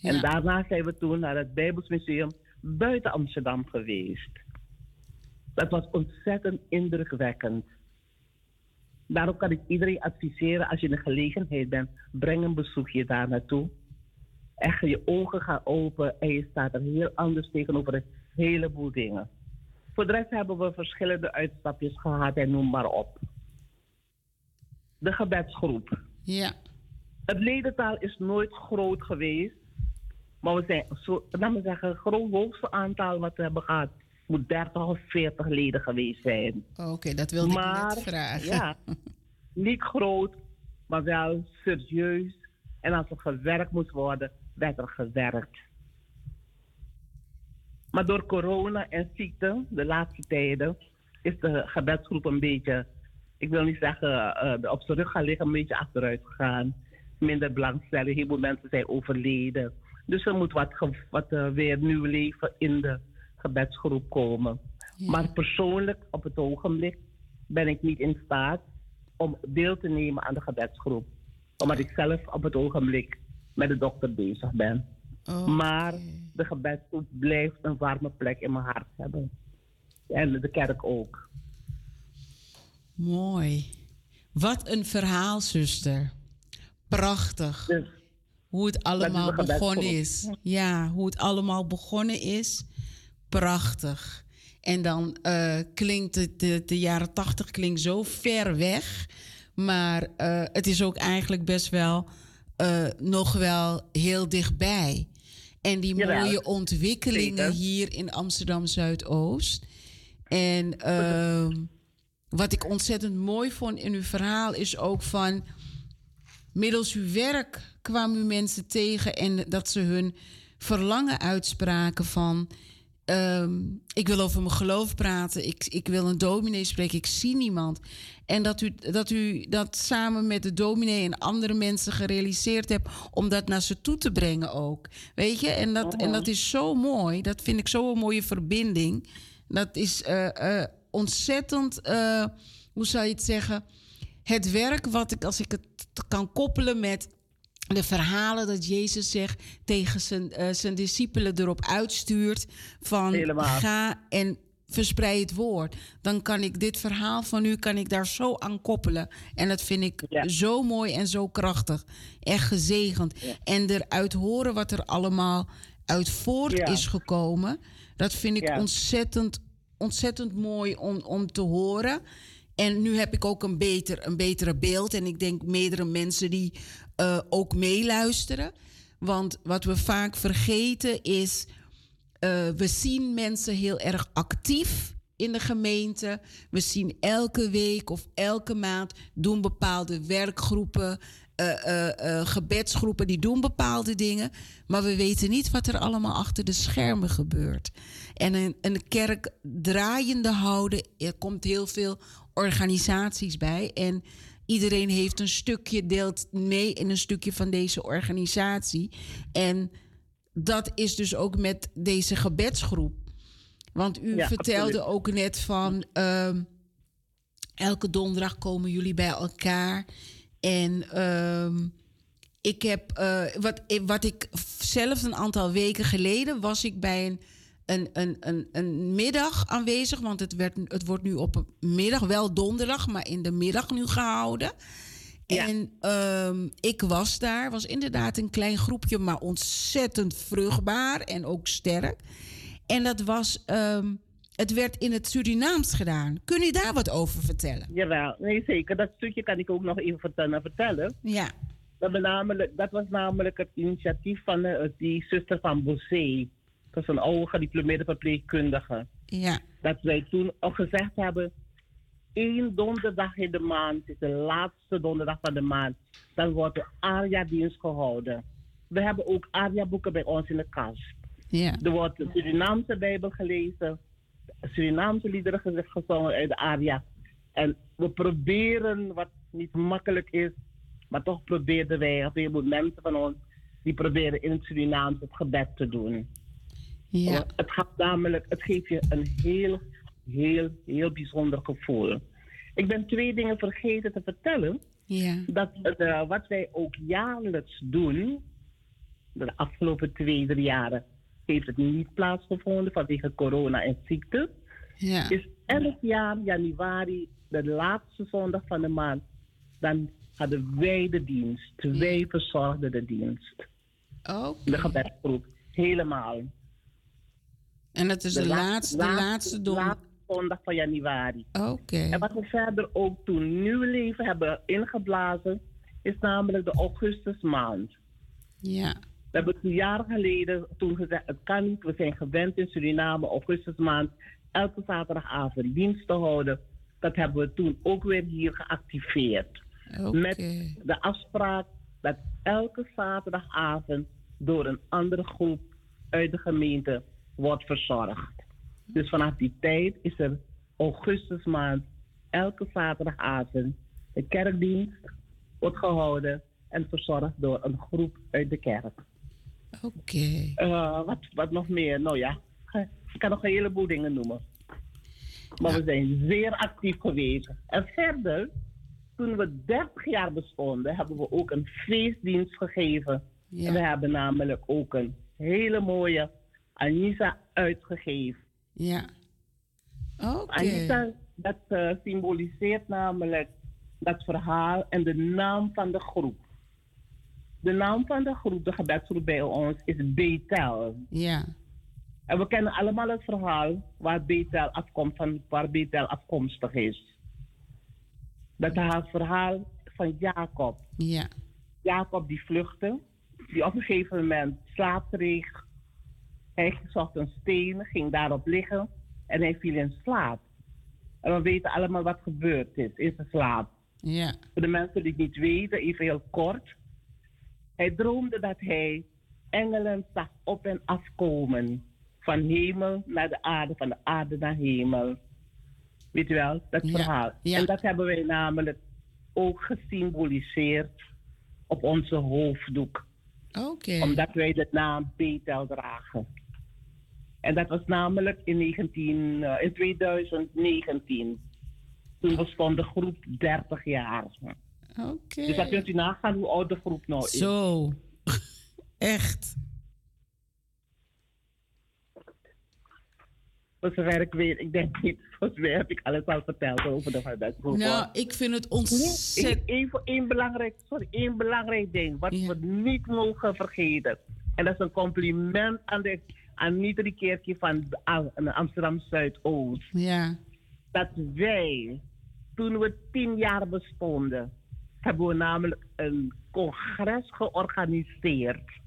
En daarna zijn we toen naar het Bijbelsmuseum buiten Amsterdam geweest. Dat was ontzettend indrukwekkend. Daarom kan ik iedereen adviseren, als je in de gelegenheid bent, breng een bezoekje daar naartoe. Echt, je ogen gaan open en je staat er heel anders tegenover een heleboel dingen. Voor de rest hebben we verschillende uitstapjes gehad en noem maar op. De gebedsgroep. Ja. Het ledentaal is nooit groot geweest. Maar we zijn, zo, laat me zeggen, het hoogste aantal wat we hebben gehad moet 30 of 40 leden geweest zijn. Oké, dat wilde maar, ik net vragen. Ja, niet groot, maar wel serieus. En als er gewerkt moest worden, werd er gewerkt. Maar door corona en ziekte, de laatste tijden, is de gebedsgroep een beetje, ik wil niet zeggen uh, op zijn rug gaan liggen, een beetje achteruit gegaan. Minder belangstelling, heel veel mensen zijn overleden. Dus er moet wat, wat uh, weer nieuw leven in de gebedsgroep komen. Maar persoonlijk, op het ogenblik, ben ik niet in staat om deel te nemen aan de gebedsgroep. Omdat ik zelf op het ogenblik met de dokter bezig ben. Maar de gebedsgroep blijft een warme plek in mijn hart hebben. En de kerk ook. Mooi. Wat een verhaal, zuster. Prachtig. Dus, hoe het allemaal begonnen is. Ja, hoe het allemaal begonnen is. Prachtig. En dan uh, klinkt het, de, de, jaren tachtig klinkt zo ver weg. Maar uh, het is ook eigenlijk best wel uh, nog wel heel dichtbij. En die Jawel. mooie ontwikkelingen Zeker. hier in Amsterdam Zuidoost. En ehm, wat ik ontzettend mooi vond in uw verhaal is ook van. Middels uw werk kwamen u mensen tegen en dat ze hun verlangen uitspraken van. Um, ik wil over mijn geloof praten. Ik, ik wil een dominee spreken. Ik zie niemand. En dat u, dat u dat samen met de dominee en andere mensen gerealiseerd hebt om dat naar ze toe te brengen ook. Weet je? En dat, en dat is zo mooi. Dat vind ik zo'n mooie verbinding. Dat is uh, uh, ontzettend, uh, hoe zou je het zeggen? Het werk wat ik, als ik het kan koppelen met de verhalen dat Jezus zich tegen zijn, uh, zijn discipelen erop uitstuurt van Helemaal. ga en verspreid het woord. Dan kan ik dit verhaal van u kan ik daar zo aan koppelen. En dat vind ik ja. zo mooi en zo krachtig. Echt gezegend. Ja. En eruit horen wat er allemaal uit voort ja. is gekomen. Dat vind ik ontzettend, ontzettend mooi om, om te horen. En nu heb ik ook een, beter, een betere beeld. En ik denk meerdere mensen die uh, ook meeluisteren. Want wat we vaak vergeten is, uh, we zien mensen heel erg actief in de gemeente. We zien elke week of elke maand doen bepaalde werkgroepen, uh, gebedsgroepen, die doen bepaalde dingen. Maar we weten niet wat er allemaal achter de schermen gebeurt. En een, een kerk draaiende houden, er komt heel veel organisaties bij. En iedereen heeft een stukje, deelt mee in een stukje van deze organisatie. En dat is dus ook met deze gebedsgroep. Want u ja, vertelde absoluut. ook net van uh, elke donderdag komen jullie bij elkaar. En uh, ik heb uh, wat, wat ik zelf een aantal weken geleden was ik bij een een, een, een, een middag aanwezig. Want het, werd, het wordt nu op een middag, wel donderdag, maar in de middag nu gehouden. Ja. En um, ik was daar, was inderdaad een klein groepje, maar ontzettend vruchtbaar en ook sterk. En dat was, um, het werd in het Surinaams gedaan. Kun je daar wat over vertellen? Jawel, nee zeker. Dat stukje kan ik ook nog even vertellen. Ja. Dat, namelijk, dat was namelijk het initiatief van uh, die zuster van Bosé. Dat is een oude gediplomeerde verpleegkundige. Ja. Dat wij toen al gezegd hebben, één donderdag in de maand, is de laatste donderdag van de maand, dan wordt de ARIA-dienst gehouden. We hebben ook ARIA-boeken bij ons in de kast. Ja. Er wordt de Surinaamse Bijbel gelezen, Surinaamse liederen gezongen uit de ARIA. En we proberen, wat niet makkelijk is, maar toch probeerden wij, heel veel mensen van ons, die proberen in het Surinaams het gebed te doen. Ja. Het gaat namelijk, het geeft je een heel, heel, heel bijzonder gevoel. Ik ben twee dingen vergeten te vertellen. Ja. Dat uh, wat wij ook jaarlijks doen, de afgelopen twee, drie jaren heeft het niet plaatsgevonden vanwege corona en ziekte. Ja. Is elk jaar januari, de laatste zondag van de maand, dan hadden wij de dienst. Wij verzorgden de dienst. Oké. De gebedsgroep. Helemaal. En dat is de, laatste, de laatste dom. laatste zondag van januari. Oké. En wat we verder ook toen nieuw leven hebben ingeblazen, is namelijk de augustusmaand. Ja. We hebben toen jaren geleden toen gezegd, het kan niet. We zijn gewend in Suriname, augustusmaand, elke zaterdagavond dienst te houden. Dat hebben we toen ook weer hier geactiveerd. Oké. Met de afspraak dat elke zaterdagavond door een andere groep uit de gemeente wordt verzorgd. Dus vanaf die tijd is er augustusmaand elke zaterdagavond de kerkdienst wordt gehouden en verzorgd door een groep uit de kerk. Oké. Eh, wat, wat nog meer? Nou ja, ik kan nog een heleboel dingen noemen. Maar we zijn zeer actief geweest. En verder, toen we 30 jaar bestonden, hebben we ook een feestdienst gegeven. Ja. En we hebben namelijk ook een hele mooie Anissa uitgegeven. Ja. Oké. Anissa, dat eh, symboliseert namelijk dat verhaal en de naam van de groep. De naam van de groep, de gebedsgroep bij ons, is Betel. Ja. En we kennen allemaal het verhaal waar Betel afkomt, van waar Betel afkomstig is. Dat verhaal van Jacob. Ja. Jacob die vluchtte, die op een gegeven moment slaap kreeg. Hij zocht een steen, ging daarop liggen en hij viel in slaap. En we weten allemaal wat gebeurd is in zijn slaap. Ja. Voor de mensen die het niet weten, even heel kort. Hij droomde dat hij engelen zag op en afkomen. Van hemel naar de aarde, van de aarde naar hemel. Weet je wel, dat Ja, verhaal. ja. En dat hebben wij namelijk ook gesymboliseerd op onze hoofddoek. Oké. Omdat wij de naam Betel dragen. En dat was namelijk in, 19, eh, in 2019. Toen bestond de groep 30 jaar. Oké. Dus dan kunt u nagaan hoe oud de groep nou is. Zo. Echt. Voor zover ik weet, ik denk niet, volgens mij heb ik alles al verteld over de gebedsgroep. Nou, ik vind het ontzettend. één, één, belangrijk, sorry, één belangrijk ding, wat Ja. we niet mogen vergeten. En dat is een compliment aan, de, aan iedere keertje van Amsterdam Zuidoost. Ja. Dat wij, toen we tien jaar bestonden, hebben we namelijk een congres georganiseerd.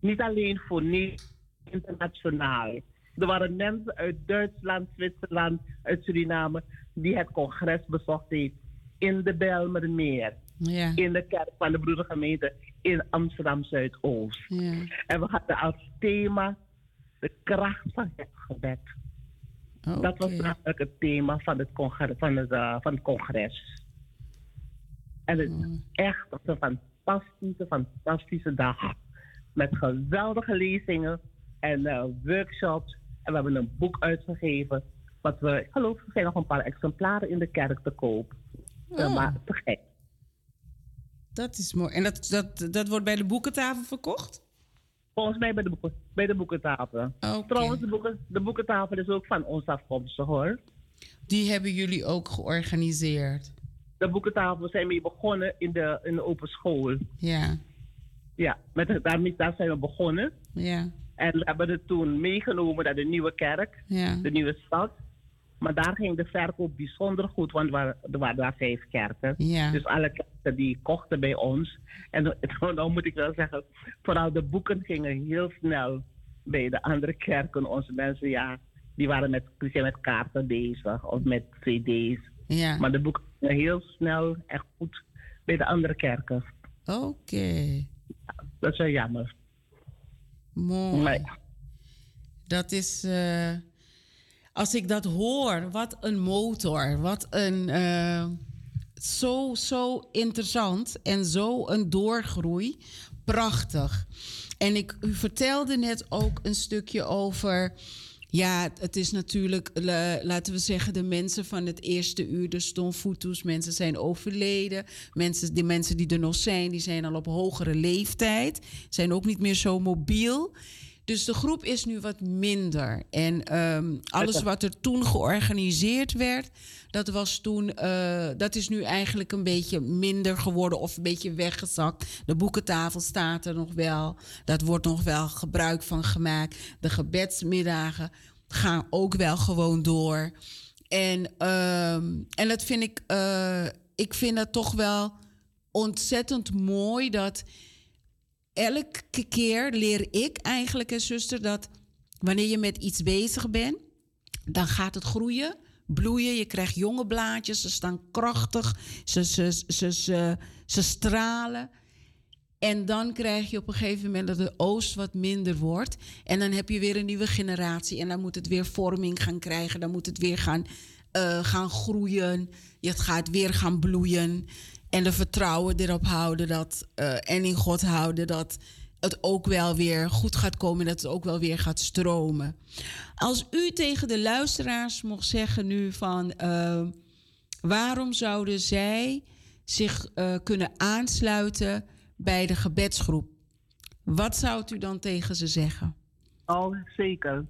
Niet alleen voor Nederland, internationaal. Er waren mensen uit Duitsland, Zwitserland, uit Suriname die het congres bezocht heeft in de Bijlmermeer, Ja. in de kerk van de broedergemeente in Amsterdam Zuidoost. Ja. En we hadden als thema de kracht van het gebed. Dat was namelijk het thema van het congres. Van het, eh, van het congres. En het is echt een fantastische, fantastische dag. Met geweldige lezingen en eh, workshops. En we hebben een boek uitgegeven. Wat we, ik geloof, er zijn nog een paar exemplaren in de kerk te koop. Eh, Oh. maar te gek. Dat is mooi. En dat, dat, dat wordt bij de boekentafel verkocht? Volgens mij bij de, boeken, bij de boekentafel. Trouwens, de, boeken, de boekentafel is ook van ons afkomstig hoor. Die hebben jullie ook georganiseerd. De boekentafel zijn mee begonnen in de, in de open school. Ja. Ja, met, daarmee, daar zijn we begonnen. Ja. En we hebben het toen meegenomen naar de nieuwe kerk, Ja. de nieuwe stad. Maar daar ging de verkoop bijzonder goed, want er waren, daar vijf kerken. Ja. Dus alle kerken die kochten bij ons. En dan nou moet ik wel zeggen, vooral de boeken gingen heel snel bij de andere kerken. Onze mensen, ja, die waren met, die zijn met kaarten bezig of met cd's. Ja. Maar de boeken gingen heel snel echt goed bij de andere kerken. Oké. Dat is wel jammer. Mooi. Maar. Dat is. eh, als ik dat hoor, wat een motor. Wat een. eh, zo, zo interessant en zo een doorgroei. Prachtig. En ik, u vertelde net ook een stukje over Ja, het is natuurlijk, la- laten we zeggen, de mensen van het eerste uur, de stomfoetoes, mensen zijn overleden. Mensen, die mensen die er nog zijn, die zijn al op hogere leeftijd, zijn ook niet meer zo mobiel. Dus de groep is nu wat minder. En ehm, alles wat er toen georganiseerd werd, dat was toen, eh, dat is nu eigenlijk een beetje minder geworden of een beetje weggezakt. De boekentafel staat er nog wel. Dat wordt nog wel gebruik van gemaakt. De gebedsmiddagen gaan ook wel gewoon door. En, ehm, en dat vind ik, eh, ik vind dat toch wel ontzettend mooi dat elke keer leer ik eigenlijk, en zuster, dat wanneer je met iets bezig bent, dan gaat het groeien, bloeien. Je krijgt jonge blaadjes, ze staan krachtig, ze, ze, ze, ze, ze stralen. En dan krijg je op een gegeven moment dat de oost wat minder wordt. En dan heb je weer een nieuwe generatie. En dan moet het weer vorming gaan krijgen. Dan moet het weer gaan, eh, gaan groeien. Het gaat weer gaan bloeien. En de vertrouwen erop houden dat, eh, en in God houden dat het ook wel weer goed gaat komen. En dat het ook wel weer gaat stromen. Als u tegen de luisteraars mocht zeggen nu van... eh, waarom zouden zij zich eh, kunnen aansluiten bij de gebedsgroep? Wat zou u dan tegen ze zeggen? Oh, zeker.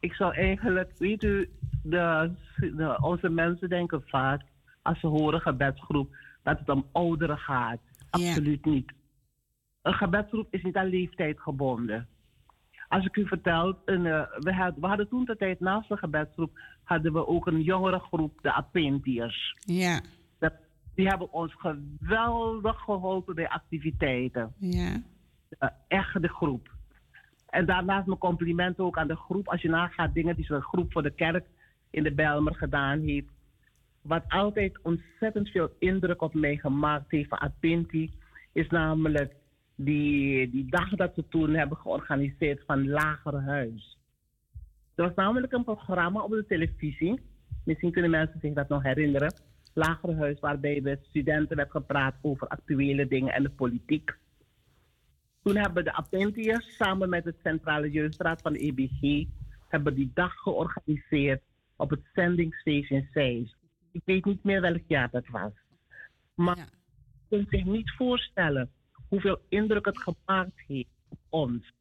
Ik zou eigenlijk, weet u, de, de, onze mensen denken vaak, als ze horen gebedsgroep, dat het om ouderen gaat. Absoluut niet. Een gebedsgroep is niet aan leeftijd gebonden. Als ik u vertel, een, eh, we, had, we hadden toen de tijd naast de gebedsgroep, hadden we ook een jongere groep, de Apentiërs. Ja, Dat- Die hebben ons geweldig geholpen bij activiteiten. ja, echt de groep. En daarnaast mijn complimenten ook aan de groep. Als je nagaat dingen die zo'n groep voor de kerk in de Bijlmer gedaan heeft. Wat altijd ontzettend veel indruk op mij gemaakt heeft van Apinti, is namelijk die, die dag dat ze toen hebben georganiseerd van Lagerhuis. Er was namelijk een programma op de televisie. Misschien kunnen mensen zich dat nog herinneren. Lagerhuis, waarbij met studenten werd gepraat over actuele dingen en de politiek. Toen hebben de Appentiërs samen met het Centrale Jeugdraad van de EBG hebben die dag georganiseerd op het zendingstation Zeist. Ik weet niet meer welk jaar dat was. Maar ja. je kunt zich niet voorstellen hoeveel indruk het gemaakt heeft op ons.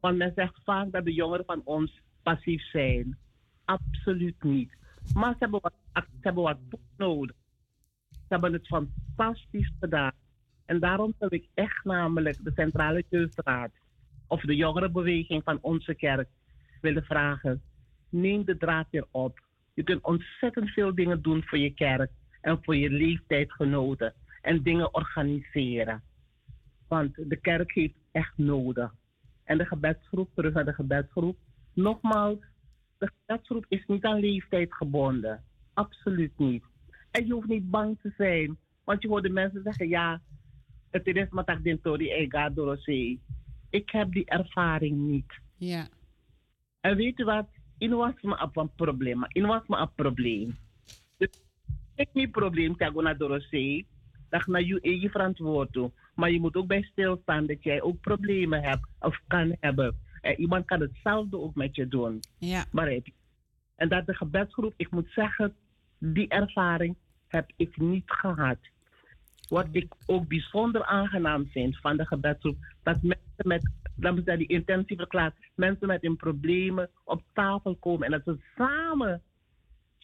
Want men zegt vaak dat de jongeren van ons passief zijn. Absoluut niet. Maar ze hebben wat, ze hebben wat nodig. Ze hebben het fantastisch gedaan. En daarom wil ik echt namelijk de Centrale Jeugdraad of de jongerenbeweging van onze kerk willen vragen. Neem de draad weer op. Je kunt ontzettend veel dingen doen voor je kerk en voor je leeftijdgenoten. En dingen organiseren. Want de kerk heeft echt nodig. En de gebedsgroep, terug naar de gebedsgroep. Nogmaals, de gebedsgroep is niet aan leeftijd gebonden. Absoluut niet. En je hoeft niet bang te zijn. Want je hoort de mensen zeggen, ja, het is maar tak den tori ega dorosé. Ik heb die ervaring niet. ja. En weet je wat? In was me op een probleem. In was me een probleem. Dus ik niet probleem naar Dorosé. Dat naar je eigen verantwoording. Maar je moet ook bij stilstaan dat jij ook problemen hebt of kan hebben. En iemand kan hetzelfde ook met je doen. ja. Je? En dat de gebedsgroep, ik moet zeggen, die ervaring heb ik niet gehad. Wat ik ook bijzonder aangenaam vind van de gebedsgroep, dat mensen met, laten we zeggen, die intentie verklaart, mensen met hun problemen op tafel komen en dat ze samen,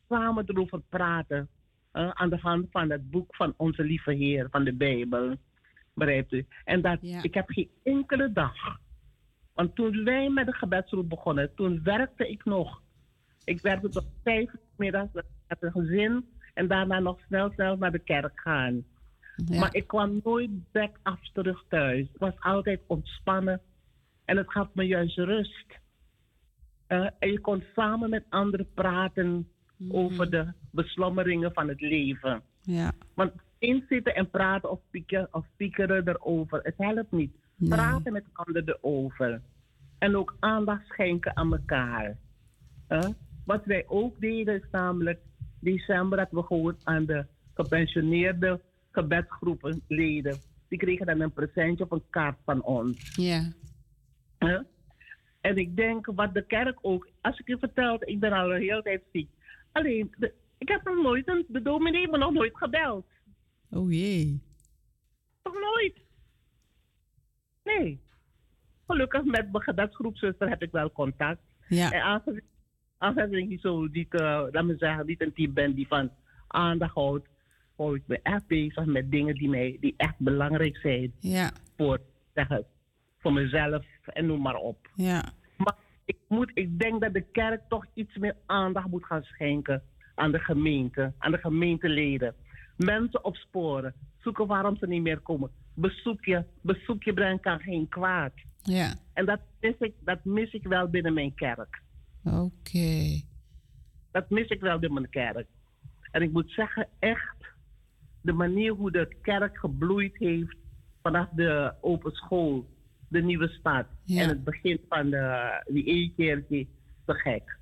samen erover praten. eh, aan de hand van het boek van onze lieve Heer, van de Bijbel. Begrijpt u? En dat, Ja. ik heb geen enkele dag. Want toen wij met de gebedsgroep begonnen, toen werkte ik nog. Ik werkte tot vijf uur middags met een gezin en daarna nog snel, snel naar de kerk gaan. ja. Maar ik kwam nooit back af terug thuis. Ik was altijd ontspannen en het gaf me juist rust. Eh, en je kon samen met anderen praten over de beslommeringen van het leven. ja. Want eens zitten en praten of, pieken, of piekeren erover, het helpt niet. Nee. Praten met anderen erover. En ook aandacht schenken aan elkaar. Hè? Wat wij ook deden is namelijk, december dat we gewoon aan de gepensioneerde gebedsgroepenleden, die kregen dan een presentje of een kaart van ons. ja. En ik denk wat de kerk ook, als ik je vertel, ik ben al een hele tijd ziek. Alleen, de, ik heb nog nooit, een, de dominee me nog nooit gebeld. Oh jee. Nog nooit. Nee. Gelukkig met mijn gebedsgroepzuster heb ik wel contact. Ja. En aangezien, aangezien ik zo niet, uh, laat me zeggen, niet een type ben die van aandacht houdt, hou ik me echt bezig met dingen die, mij, die echt belangrijk zijn Ja. voor, zeggen, voor mezelf en noem maar op. Ja. Maar ik, moet, ik denk dat de kerk toch iets meer aandacht moet gaan schenken aan de gemeente, aan de gemeenteleden. Mensen opsporen, zoeken waarom ze niet meer komen. Bezoek je, bezoek je brengen kan geen kwaad. Ja. En dat mis ik, dat mis ik wel binnen mijn kerk. Oké. Dat mis ik wel binnen mijn kerk. En ik moet zeggen, echt, de manier hoe de kerk gebloeid heeft vanaf de open school, de nieuwe stad Ja. en het begin van de, die e-kerkie, te gek.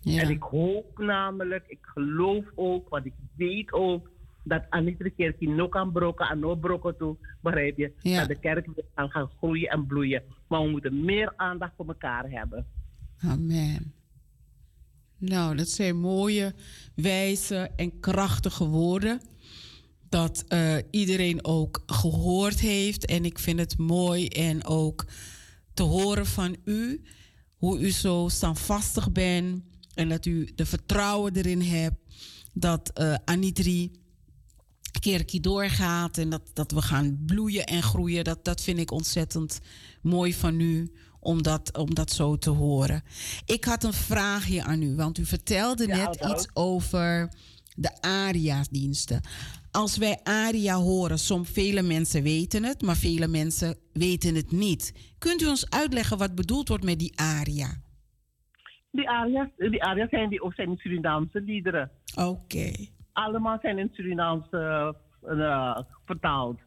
Ja. En ik hoop namelijk, ik geloof ook, want ik weet ook, dat aan iedere keer die nog kan broken, aan nog broken toe, begrijp je? Ja. Dat de kerk weer kan gaan groeien en bloeien. Maar we moeten meer aandacht voor elkaar hebben. Amen. Nou, dat zijn mooie, wijze en krachtige woorden. Dat eh, iedereen ook gehoord heeft. En ik vind het mooi en ook te horen van u. Hoe u zo standvastig bent. En dat u de vertrouwen erin hebt. Dat eh Anitri kerkie doorgaat. En dat, dat we gaan bloeien en groeien. Dat, dat vind ik ontzettend mooi van u om dat, om dat zo te horen. Ik had een vraagje aan u, want u vertelde Ja, net iets over de ARIA-diensten. Als wij ARIA horen, soms vele mensen weten het, maar vele mensen weten het niet. Kunt u ons uitleggen wat bedoeld wordt met die ARIA? Die aria's, die aria's zijn, die, ook zijn in Surinaamse liederen. Oké, Allemaal zijn in Surinaams eh, vertaald.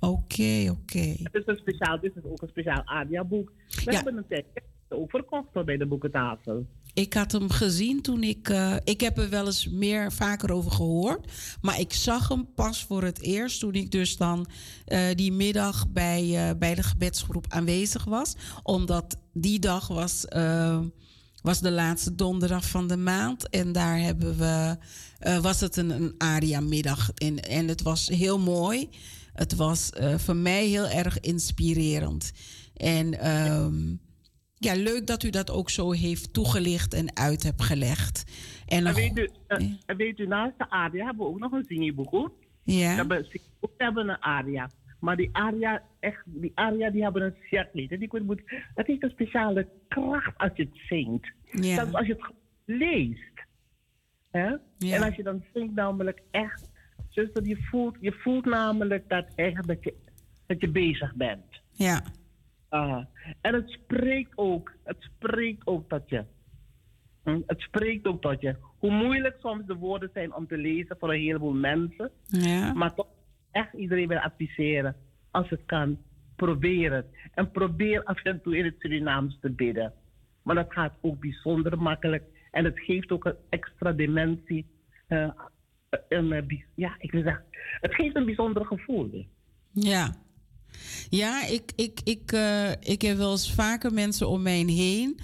oké, oké. Het is, een speciaal, dit is ook een speciaal aria-boek. We Ja. hebben een tijd ook verkocht bij de boekentafel. Ik had hem gezien toen ik. eh, ik heb er wel eens meer vaker over gehoord. Maar ik zag hem pas voor het eerst toen ik dus dan eh, die middag bij, eh, bij de gebedsgroep aanwezig was. Omdat die dag was, was de laatste donderdag van de maand. En daar hebben we, was het een, een aria-middag. En, en het was heel mooi. Het was voor mij heel erg inspirerend. En. ehm, ja, leuk dat u dat ook zo heeft toegelicht en uit hebt gelegd. En weet, u, eh, Ja. en weet u, naast de aria hebben we ook nog een zingboek hoor. We ja, hebben, we hebben een aria. Maar die aria, echt, die aria die hebben een cirkel. Die moet- moet- Dat heeft een speciale kracht als je het zingt. Ja. Zelfs als je het leest. Hè? Ja. En als je dan zingt namelijk echt. Zuster, je voelt, je voelt namelijk dat, echt dat, je, dat je bezig bent. ja, Ah, en het spreekt ook, het spreekt ook tot je. Hm, Het spreekt ook tot je. Hoe moeilijk soms de woorden zijn om te lezen voor een heleboel mensen. ja, Maar toch echt iedereen wil adviseren. Als het kan, probeer het. En probeer af en toe in het Surinaams te bidden. Maar dat gaat ook bijzonder makkelijk. En het geeft ook een extra dimensie. eh, een, eh, ja, ik wil zeggen, het geeft een bijzonder gevoel. ja. Ja, ik, ik, ik, eh, ik heb wel eens vaker mensen om mij heen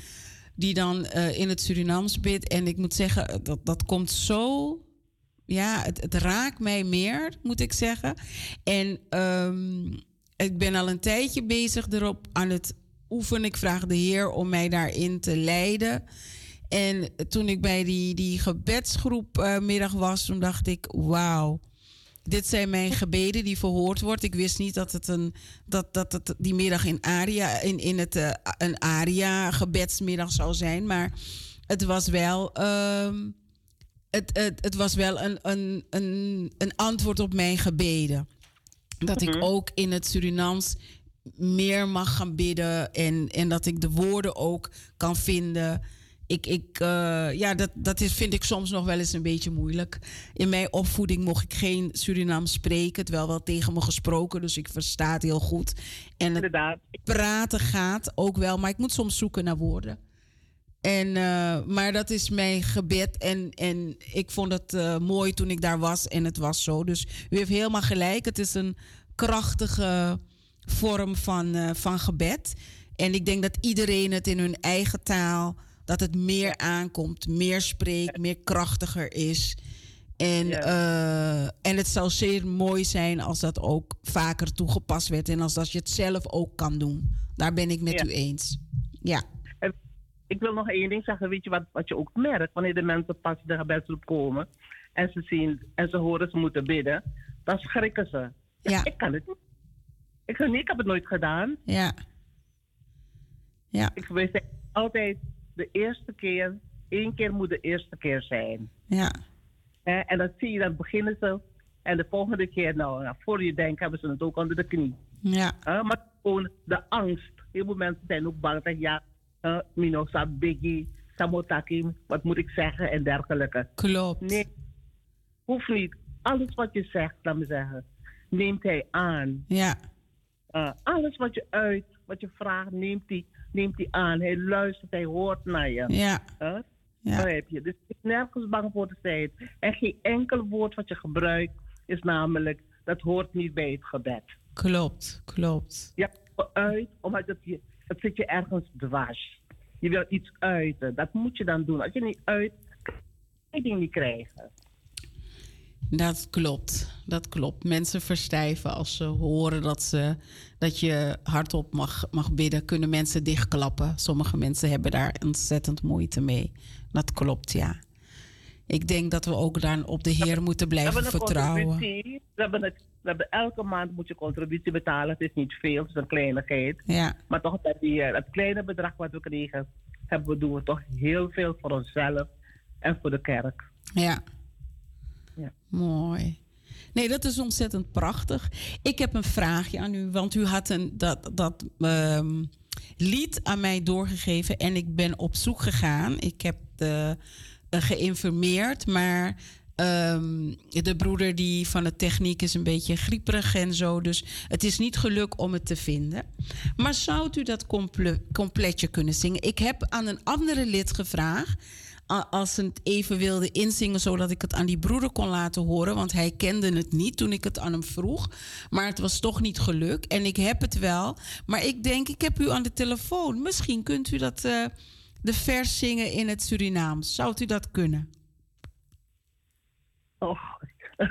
die dan eh, in het Surinaams bid. En ik moet zeggen, dat, dat komt zo. Ja, het, het raakt mij meer, moet ik zeggen. En ehm, ik ben al een tijdje bezig erop aan het oefenen. Ik vraag de Heer om mij daarin te leiden. En toen ik bij die, die gebedsgroep eh, middag was, toen dacht ik, wauw. Dit zijn mijn gebeden die verhoord wordt. Ik wist niet dat het een dat, dat het die middag in Aria in, in het eh, een Aria gebedsmiddag zou zijn, maar het was wel ehm, het, het, het was wel een, een, een, een antwoord op mijn gebeden. Dat ik ook in het Surinaams meer mag gaan bidden en, en dat ik de woorden ook kan vinden. Ik, ik, eh, ja, dat, dat is, vind ik soms nog wel eens een beetje moeilijk. In mijn opvoeding mocht ik geen Surinaams spreken, terwijl wel tegen me gesproken, dus ik versta het heel goed. En het Inderdaad. praten gaat ook wel, maar ik moet soms zoeken naar woorden. En, eh, maar dat is mijn gebed. En, en ik vond het eh, mooi toen ik daar was. En het was zo. Dus u heeft helemaal gelijk. Het is een krachtige vorm van, van gebed. En ik denk dat iedereen het in hun eigen taal, dat het meer aankomt, meer spreekt, meer krachtiger is. En, Ja. eh, en het zou zeer mooi zijn als dat ook vaker toegepast werd en als dat je het zelf ook kan doen. Daar ben ik met Ja. u eens. Ja, En ik wil nog één ding zeggen. Weet je wat, wat je ook merkt wanneer de mensen pas de gebedsgroep komen en ze zien en ze horen ze moeten bidden, dan schrikken ze. Ja, Ja. Ik kan het niet. Ik ik heb het nooit gedaan. ja. Ja, Ik zeggen altijd de eerste keer, één keer moet de eerste keer zijn. ja, Hè? En dan zie je, dan beginnen ze. En de volgende keer, nou, voor je denkt, hebben ze het ook onder de knie. ja? Maar gewoon de angst. Heel veel mensen zijn ook bang. Zeggen, ja, uh, Mino, sa biggie, samotaki, wat moet ik zeggen en dergelijke. klopt. Nee, hoeft niet. Alles wat je zegt, laat me zeggen, neemt hij aan. Ja, Uh, alles wat je uit, wat je vraagt, neemt hij, neemt hij aan. Hij luistert, hij hoort naar je. ja, Huh? ja, Begrijp je? Dus ik ben nergens bang voor te zijn. En geen enkel woord wat je gebruikt is namelijk, dat hoort niet bij het gebed. klopt, klopt. Je hebt uit, omdat het, je, het zit je ergens dwars. Je wil iets uiten. Dat moet je dan doen. Als je niet uit, kan je niet krijgen. Dat klopt, dat klopt. Mensen verstijven als ze horen dat, ze, dat je hardop mag, mag bidden. Kunnen mensen dichtklappen. Sommige mensen hebben daar ontzettend moeite mee. Dat klopt, ja. Ik denk dat we ook daar op de Heer moeten We blijven vertrouwen. contributie. We hebben, het, we hebben elke maand moet je contributie betalen. Het is niet veel, het is een kleinigheid. Ja, Maar toch, dat, die, eh, dat kleine bedrag wat we kregen, hebben we, doen we toch heel veel voor onszelf en voor de kerk. ja. Ja. Mooi. Nee, dat is ontzettend prachtig. Ik heb een vraagje aan u, want u had een, dat, dat ehm, lied aan mij doorgegeven en ik ben op zoek gegaan. Ik heb de, eh, geïnformeerd, maar ehm, de broeder die van de techniek is een beetje grieperig en zo, dus het is niet gelukt om het te vinden. Maar zou u dat comple- completje kunnen zingen? Ik heb aan een andere lid gevraagd als ze het even wilde inzingen, zodat ik het aan die broeder kon laten horen. Want hij kende het niet toen ik het aan hem vroeg. Maar het was toch niet gelukt. En ik heb het wel. Maar ik denk, ik heb u aan de telefoon. Misschien kunt u dat, eh, de vers zingen in het Surinaams. Zou u dat kunnen? Oh.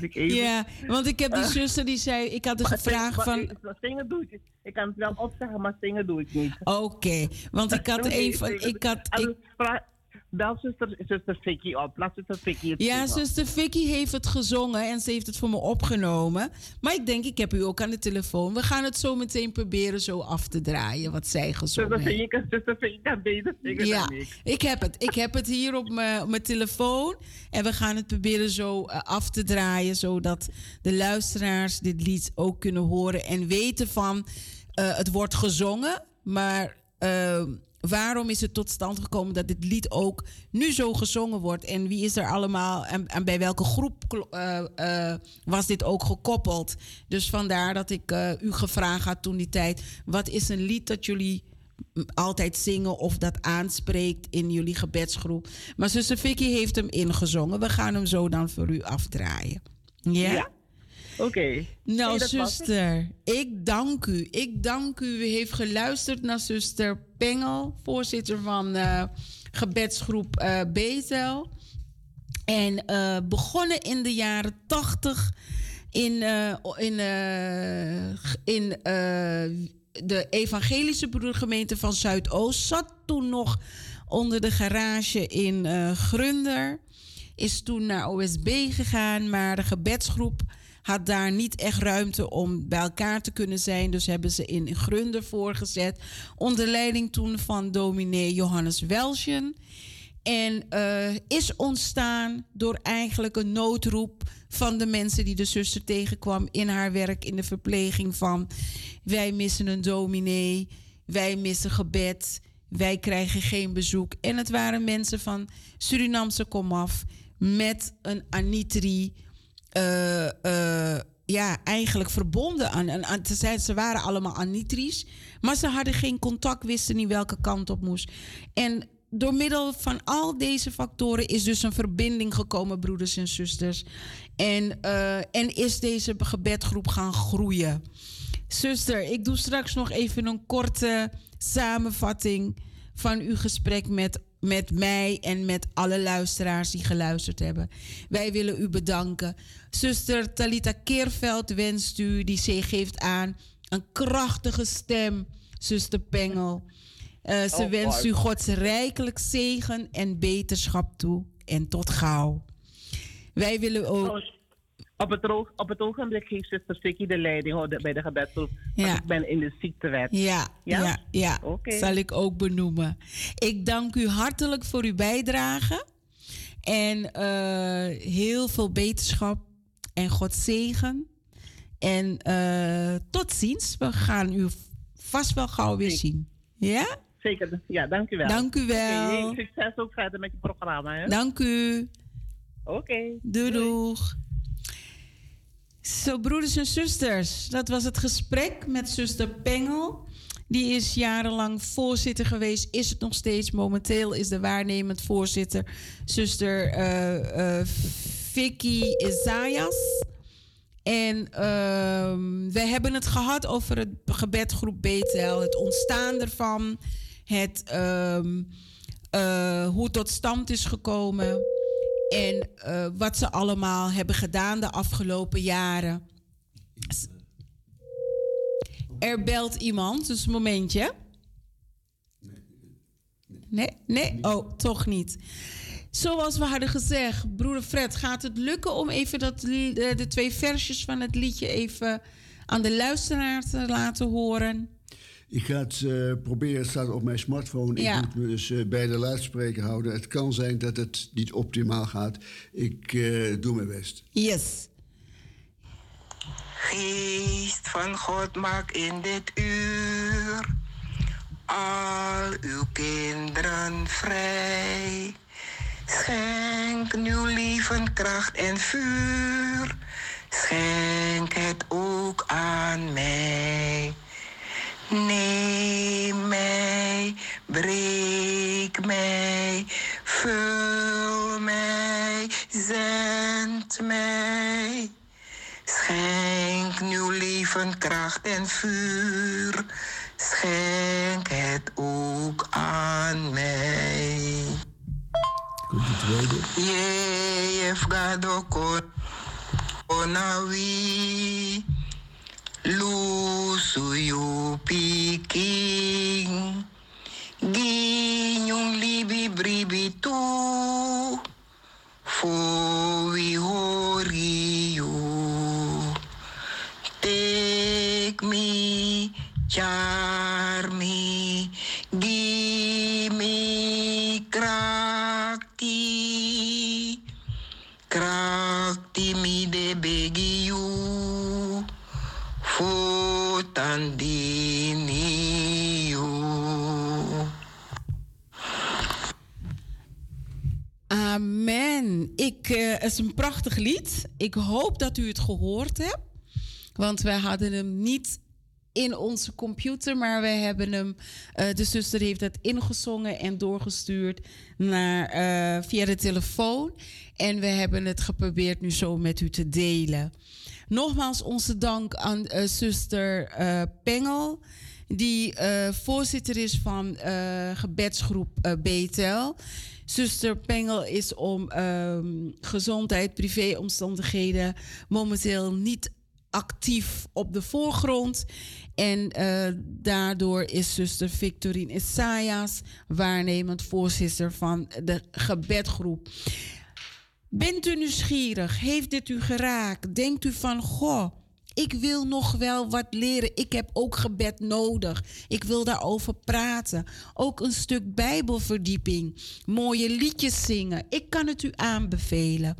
Even- Ja, want ik heb die zuster die zei, ik had dus Maar gevraagd maar van... ik- Zingen doe ik Ik kan het wel opzeggen, maar zingen doe ik niet. Oké, want ik had een zingen- Ik had, ik, vraag- Bel zuster, zuster Vicky op. Laat zuster Vicky het Ja, zingen. zuster Vicky heeft het gezongen en ze heeft het voor me opgenomen. Maar ik denk, ik heb u ook aan de telefoon. We gaan het zo meteen proberen zo af te draaien wat zij gezongen Zuster heeft. Vicky, zuster Vicky kan beter zingen Ja, dan ik. ik heb het. Ik heb het hier op mijn telefoon. En we gaan het proberen zo eh, af te draaien. Zodat de luisteraars dit lied ook kunnen horen. En weten van, eh, het wordt gezongen. Maar eh, waarom is het tot stand gekomen dat dit lied ook nu zo gezongen wordt? En wie is er allemaal en, bij welke groep eh, eh, was dit ook gekoppeld? Dus vandaar dat ik eh, u gevraagd had toen die tijd. Wat is een lied dat jullie altijd zingen of dat aanspreekt in jullie gebedsgroep. Maar zuster Vicky heeft hem ingezongen. We gaan hem zo dan voor u afdraaien. Ja. Oké. Nou, zuster, ik dank u. Ik dank u. U heeft geluisterd naar zuster Pengel, voorzitter van eh, gebedsgroep eh Bezel. En eh, begonnen in de jaren tachtig in, in, in de evangelische broedergemeente van Zuidoost. Zat toen nog onder de garage in Grunder. Is toen naar OSB gegaan, maar de gebedsgroep had daar niet echt ruimte om bij elkaar te kunnen zijn. Dus hebben ze in Grunder voorgezet. Onder leiding toen van dominee Johannes Welsjen. En eh, is ontstaan door eigenlijk een noodroep van de mensen die de zuster tegenkwam in haar werk in de verpleging van wij missen een dominee, wij missen gebed, wij krijgen geen bezoek. En het waren mensen van Surinamse komaf met een anitri, eh, eh, ja, eigenlijk verbonden aan, aan, ze, ze waren allemaal anitries, maar ze hadden geen contact, wisten niet welke kant op moest. En door middel van al deze factoren is dus een verbinding gekomen, broeders en zusters. En, eh, en is deze gebedgroep gaan groeien. Zuster, ik doe straks nog even een korte samenvatting van uw gesprek met, met mij en met alle luisteraars die geluisterd hebben. Wij willen u bedanken. Zuster Talita Keerveld wenst u, die ze geeft aan, een krachtige stem. Zuster Pengel. Uh, ze Oh, wenst u Gods rijkelijk zegen en beterschap toe. En tot gauw. Wij willen ook. Op het, oog- op het ogenblik geeft zuster Sticky de leiding hoor, bij de gebedsgroep. want Ja. Ik ben in de ziektewet. Ja, ja, Ja? ja. Zal ik ook benoemen. Ik dank u hartelijk voor uw bijdrage. En eh, heel veel beterschap en God zegen. En eh, tot ziens. We gaan u vast wel gauw weer zien. Ja? Zeker, ja, dank u wel. Dank u wel. Heel succes ook verder met je programma. hè? Dank u. Oké. Doei, doeg. Zo, broeders en zusters, dat was het gesprek met zuster Pengel. Die is jarenlang voorzitter geweest, is het nog steeds. Momenteel is de waarnemend voorzitter zuster eh, eh, Vicky Isaias. En ehm, we hebben het gehad over het gebedgroep Betel, het ontstaan ervan, het, ehm, eh, hoe het tot stand is gekomen en eh, wat ze allemaal hebben gedaan de afgelopen jaren. Er belt iemand, dus een momentje. Nee, nee, oh, toch niet. Zoals we hadden gezegd, broeder Fred, gaat het lukken om even dat, de, de twee versjes van het liedje even aan de luisteraar te laten horen? Ik ga het eh, proberen, het staat op mijn smartphone. Ja. Ik moet me dus eh, bij de luidspreker houden. Het kan zijn dat het niet optimaal gaat. Ik eh, doe mijn best. Yes. Geest van God, maak in dit uur al uw kinderen vrij. Schenk nieuw leven, kracht en vuur. Schenk het ook aan mij. Neem mij, breek mij, vul mij, zend mij. Schenk nieuw leven, kracht en vuur. Schenk het ook aan mij. Komt de tweede. lusuyo piking ginyong libi bribitu fowi horiyo take me charm me give me krakti krakti mi de begiyu fotandini you Amen. Ik, eh, het is een prachtig lied. Ik hoop dat u het gehoord hebt. Want wij hadden hem niet in onze computer, maar wij hebben hem. eh, de zuster heeft het ingezongen en doorgestuurd naar, eh, via de telefoon. En we hebben het geprobeerd nu zo met u te delen. Nogmaals onze dank aan eh, zuster eh, Pengel, die eh, voorzitter is van gebedsgroep Betel. Zuster Pengel is om ehm, gezondheid, privéomstandigheden momenteel niet actief op de voorgrond. En daardoor is zuster Victorine Isaias waarnemend voorzitter van de gebedgroep. Bent u nieuwsgierig? Heeft dit u geraakt? Denkt u van, goh, ik wil nog wel wat leren. Ik heb ook gebed nodig. Ik wil daarover praten. Ook een stuk Bijbelverdieping. Mooie liedjes zingen. Ik kan het u aanbevelen.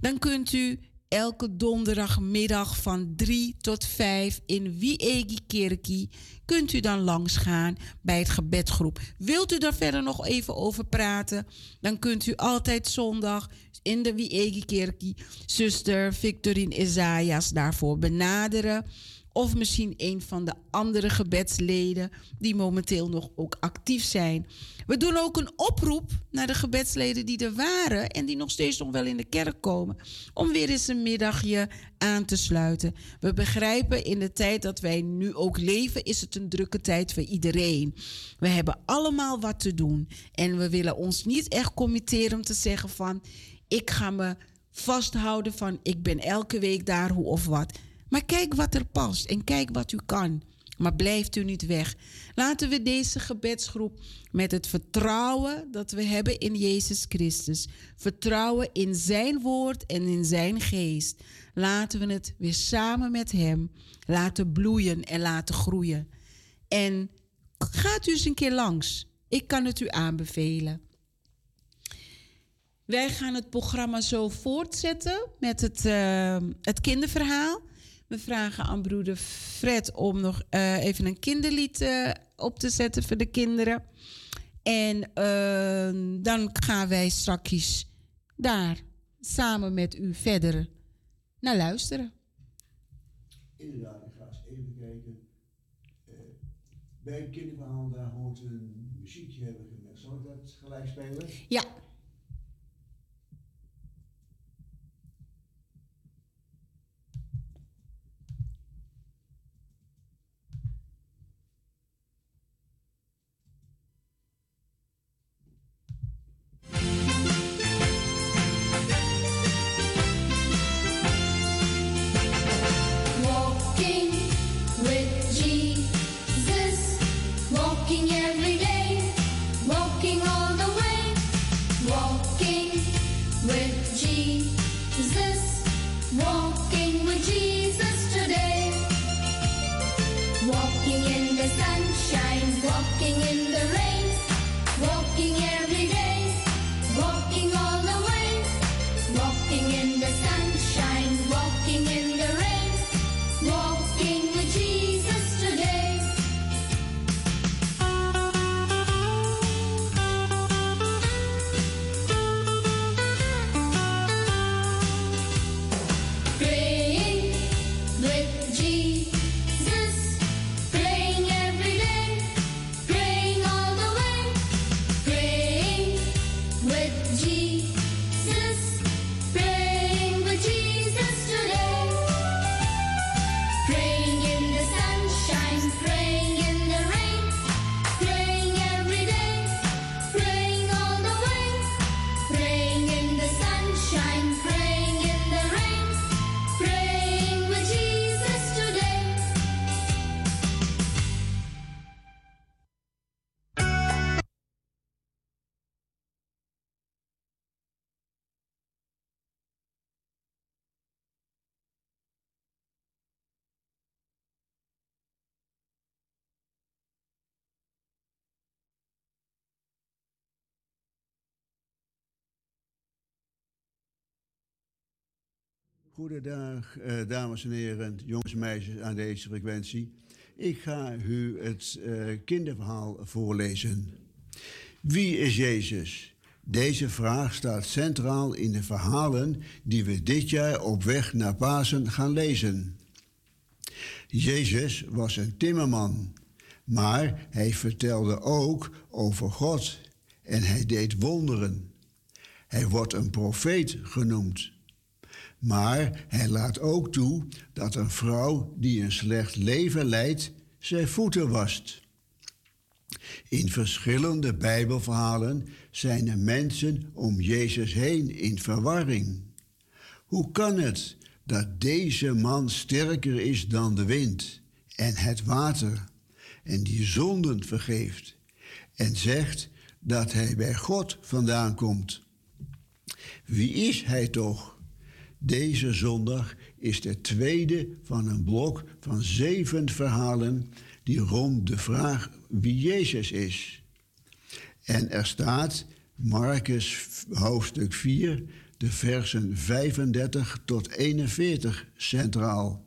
Dan kunt u elke donderdagmiddag van 3 tot 5 in Wiegi Kerkie kunt u dan langsgaan bij het gebedgroep. Wilt u daar verder nog even over praten? Dan kunt u altijd zondag in de Wiegi Kerkie zuster Victorine Isaias daarvoor benaderen. Of misschien een van de andere gebedsleden die momenteel nog ook actief zijn. We doen ook een oproep naar de gebedsleden die er waren en die nog steeds nog wel in de kerk komen. Om weer eens een middagje aan te sluiten. We begrijpen in de tijd dat wij nu ook leven, is het een drukke tijd voor iedereen. We hebben allemaal wat te doen. En we willen ons niet echt committeren om te zeggen van ik ga me vasthouden van ik ben elke week daar hoe of wat. Maar kijk wat er past en kijk wat u kan. Maar blijft u niet weg. Laten we deze gebedsgroep met het vertrouwen dat we hebben in Jezus Christus, vertrouwen in Zijn woord en in Zijn geest, laten we het weer samen met Hem laten bloeien en laten groeien. En gaat u eens een keer langs. Ik kan het u aanbevelen. Wij gaan het programma zo voortzetten met het, uh, het kinderverhaal. We vragen aan broeder Fred om nog uh, even een kinderlied uh, op te zetten voor de kinderen. En dan gaan wij straks daar samen met u verder naar luisteren. Inderdaad, ik ga eens even kijken. bij het kinderverhaal daar hoort een muziekje hebben gemerkt. Zal ik dat gelijk spelen? Ja. Goedendag, uh, dames en heren, jongens en meisjes aan deze frequentie. Ik ga u het uh, kinderverhaal voorlezen. Wie is Jezus? Deze vraag staat centraal in de verhalen die we dit jaar op weg naar Pasen gaan lezen. Jezus was een timmerman, maar hij vertelde ook over God en hij deed wonderen. Hij wordt een profeet genoemd. Maar hij laat ook toe dat een vrouw die een slecht leven leidt, zijn voeten wast. In verschillende Bijbelverhalen zijn er mensen om Jezus heen in verwarring. Hoe kan het dat deze man sterker is dan de wind en het water en die zonden vergeeft en zegt dat hij bij God vandaan komt? Wie is hij toch? Deze zondag is de tweede van een blok van zeven verhalen die rond de vraag wie Jezus is. En er staat Marcus hoofdstuk 4, de versen 35 tot 41 centraal.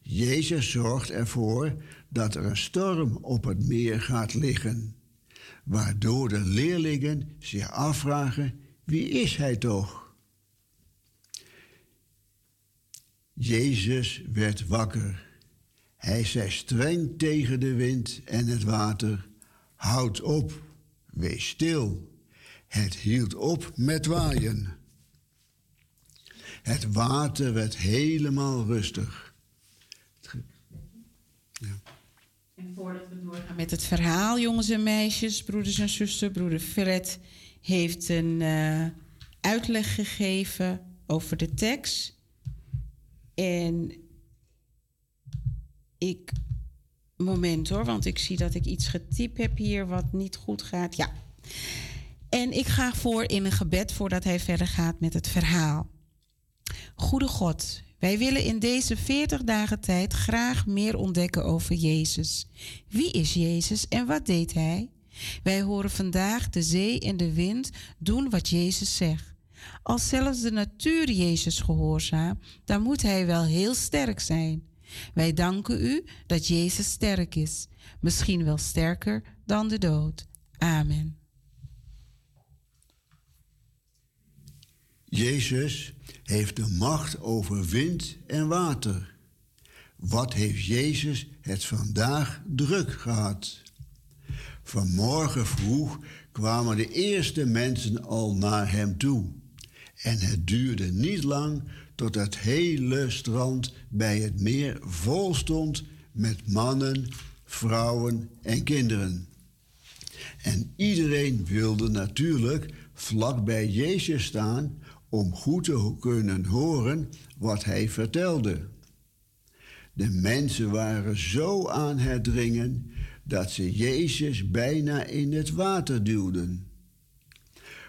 Jezus zorgt ervoor dat er een storm op het meer gaat liggen, waardoor de leerlingen zich afvragen: wie is hij toch? Jezus werd wakker. Hij zei streng tegen de wind en het water: Houd op, wees stil. Het hield op met waaien. Het water werd helemaal rustig. Ja. En voordat we doorgaan met het verhaal, jongens en meisjes, broeders en zusters, broeder Fred heeft een uh, uitleg gegeven over de tekst. En ik. Moment hoor, want ik zie dat ik iets getypt heb hier wat niet goed gaat. Ja. En ik ga voor in een gebed voordat hij verder gaat met het verhaal. Goede God, wij willen in deze 40 dagen tijd graag meer ontdekken over Jezus. Wie is Jezus en wat deed hij? Wij horen vandaag de zee en de wind doen wat Jezus zegt. Als zelfs de natuur Jezus gehoorzaamt, dan moet hij wel heel sterk zijn. Wij danken u dat Jezus sterk is, misschien wel sterker dan de dood. Amen. Jezus heeft de macht over wind en water. Wat heeft Jezus het vandaag druk gehad? Vanmorgen vroeg kwamen de eerste mensen al naar hem toe. En het duurde niet lang tot het hele strand bij het meer vol stond met mannen, vrouwen en kinderen. En iedereen wilde natuurlijk vlak bij Jezus staan om goed te kunnen horen wat hij vertelde. De mensen waren zo aan het dringen dat ze Jezus bijna in het water duwden.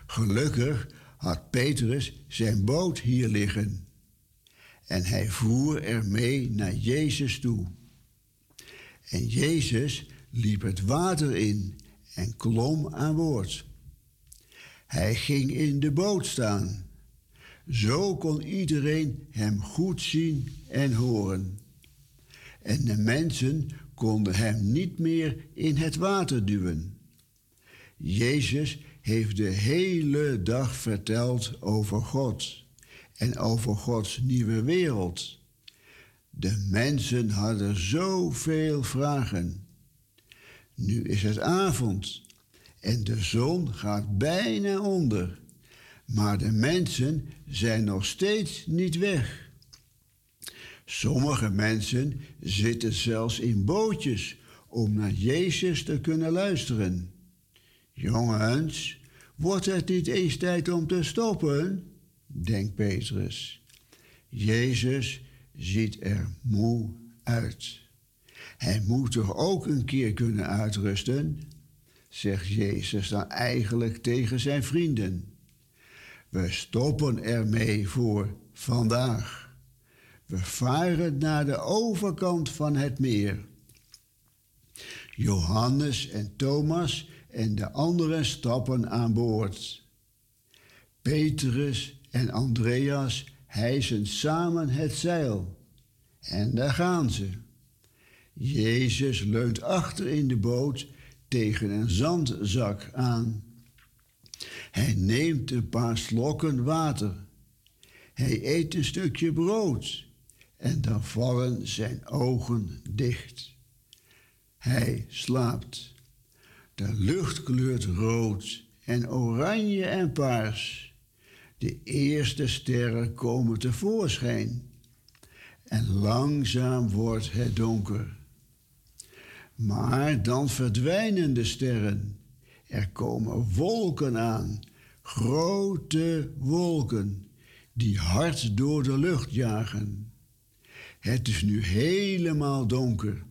Gelukkig had Petrus zijn boot hier liggen en hij voer ermee naar Jezus toe. En Jezus liep het water in en klom aan boord. Hij ging in de boot staan zo kon iedereen hem goed zien en horen. En de mensen konden hem niet meer in het water duwen. Jezus heeft de hele dag verteld over God en over Gods nieuwe wereld. De mensen hadden zoveel vragen. Nu is het avond en de zon gaat bijna onder. Maar de mensen zijn nog steeds niet weg. Sommige mensen zitten zelfs in bootjes om naar Jezus te kunnen luisteren. Jongens, wordt het niet eens tijd om te stoppen? denkt Petrus. Jezus ziet er moe uit. Hij moet toch ook een keer kunnen uitrusten? zegt Jezus dan eigenlijk tegen zijn vrienden. We stoppen ermee voor vandaag. We varen naar de overkant van het meer. Johannes en Thomas en de anderen stappen aan boord. Petrus en Andreas hijsen samen het zeil. En daar gaan ze. Jezus leunt achter in de boot tegen een zandzak aan. Hij neemt een paar slokken water. Hij eet een stukje brood en dan vallen zijn ogen dicht. Hij slaapt. De lucht kleurt rood en oranje en paars. De eerste sterren komen tevoorschijn. En langzaam wordt het donker. Maar dan verdwijnen de sterren er komen wolken aan, grote wolken, die hard door de lucht jagen. Het is nu helemaal donker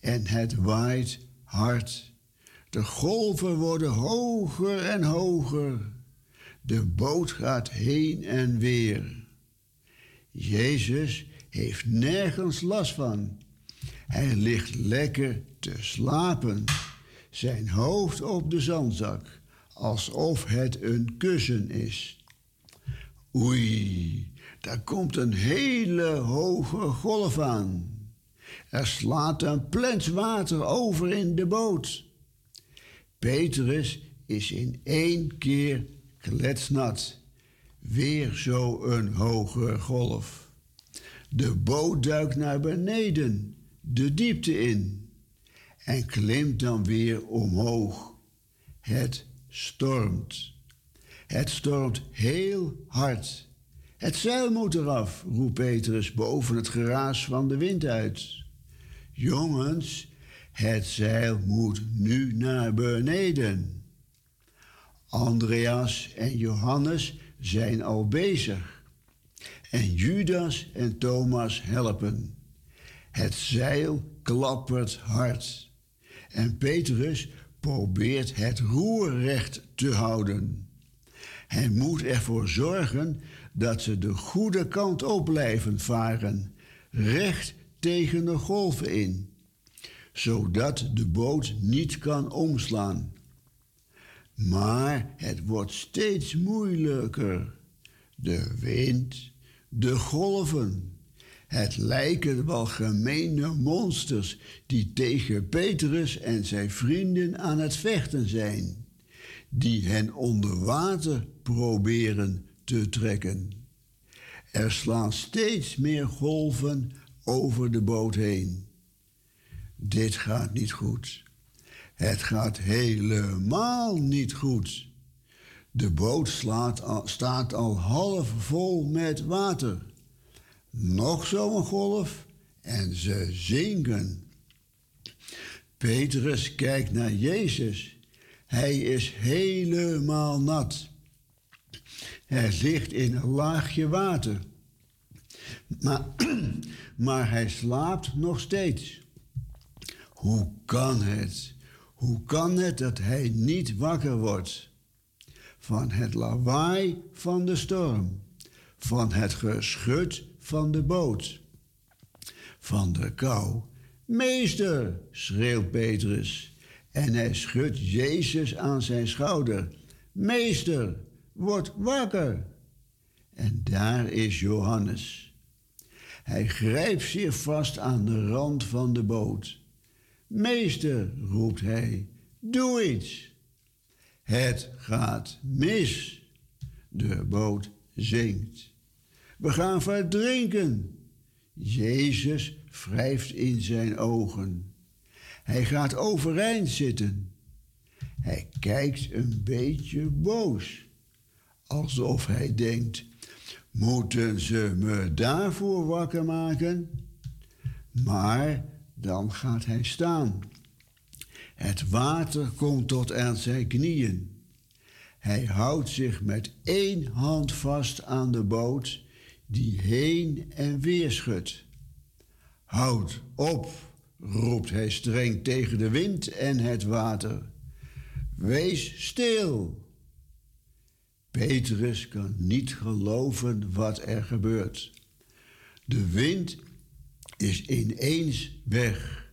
en het waait hard. De golven worden hoger en hoger. De boot gaat heen en weer. Jezus heeft nergens last van. Hij ligt lekker te slapen zijn hoofd op de zandzak, alsof het een kussen is. Oei, daar komt een hele hoge golf aan. Er slaat een plens water over in de boot. Petrus is in één keer kletsnat. Weer zo een hoge golf. De boot duikt naar beneden, de diepte in, en klimt dan weer omhoog. Het stormt. Het stormt heel hard. Het zeil moet eraf, roept Petrus boven het geraas van de wind uit. Jongens, het zeil moet nu naar beneden. Andreas en Johannes zijn al bezig. En Judas en Thomas helpen. Het zeil klappert hard. En Petrus probeert het roer recht te houden. Hij moet ervoor zorgen dat ze de goede kant op blijven varen, recht tegen de golven in, zodat de boot niet kan omslaan. Maar het wordt steeds moeilijker. De wind, de golven. Het lijken wel gemeene monsters die tegen Petrus en zijn vrienden aan het vechten zijn, die hen onder water proberen te trekken. Er slaan steeds meer golven over de boot heen. Dit gaat niet goed. Het gaat helemaal niet goed. De boot slaat staat al half vol met water. Nog zo'n golf en ze zinken. Petrus kijkt naar Jezus. Hij is helemaal nat. Hij ligt in een laagje water. Maar, maar hij slaapt nog steeds. Hoe kan het? Hoe kan het dat hij niet wakker wordt? Van het lawaai van de storm, van het geschut van de boot, van de kou. Meester, schreeuwt Petrus, en hij schudt Jezus aan zijn schouder. Meester, word wakker. En daar is Johannes. Hij grijpt zich vast aan de rand van de boot. Meester, roept hij, doe iets. Het gaat mis. De boot zinkt. We gaan verdrinken. Jezus wrijft in zijn ogen. Hij gaat overeind zitten. Hij kijkt een beetje boos, alsof hij denkt: moeten ze me daarvoor wakker maken? Maar dan gaat hij staan. Het water komt tot aan zijn knieën. Hij houdt zich met één hand vast aan de boot die heen en weer schudt. Houd op, roept hij streng tegen de wind en het water. Wees stil. Petrus kan niet geloven wat er gebeurt. De wind is ineens weg.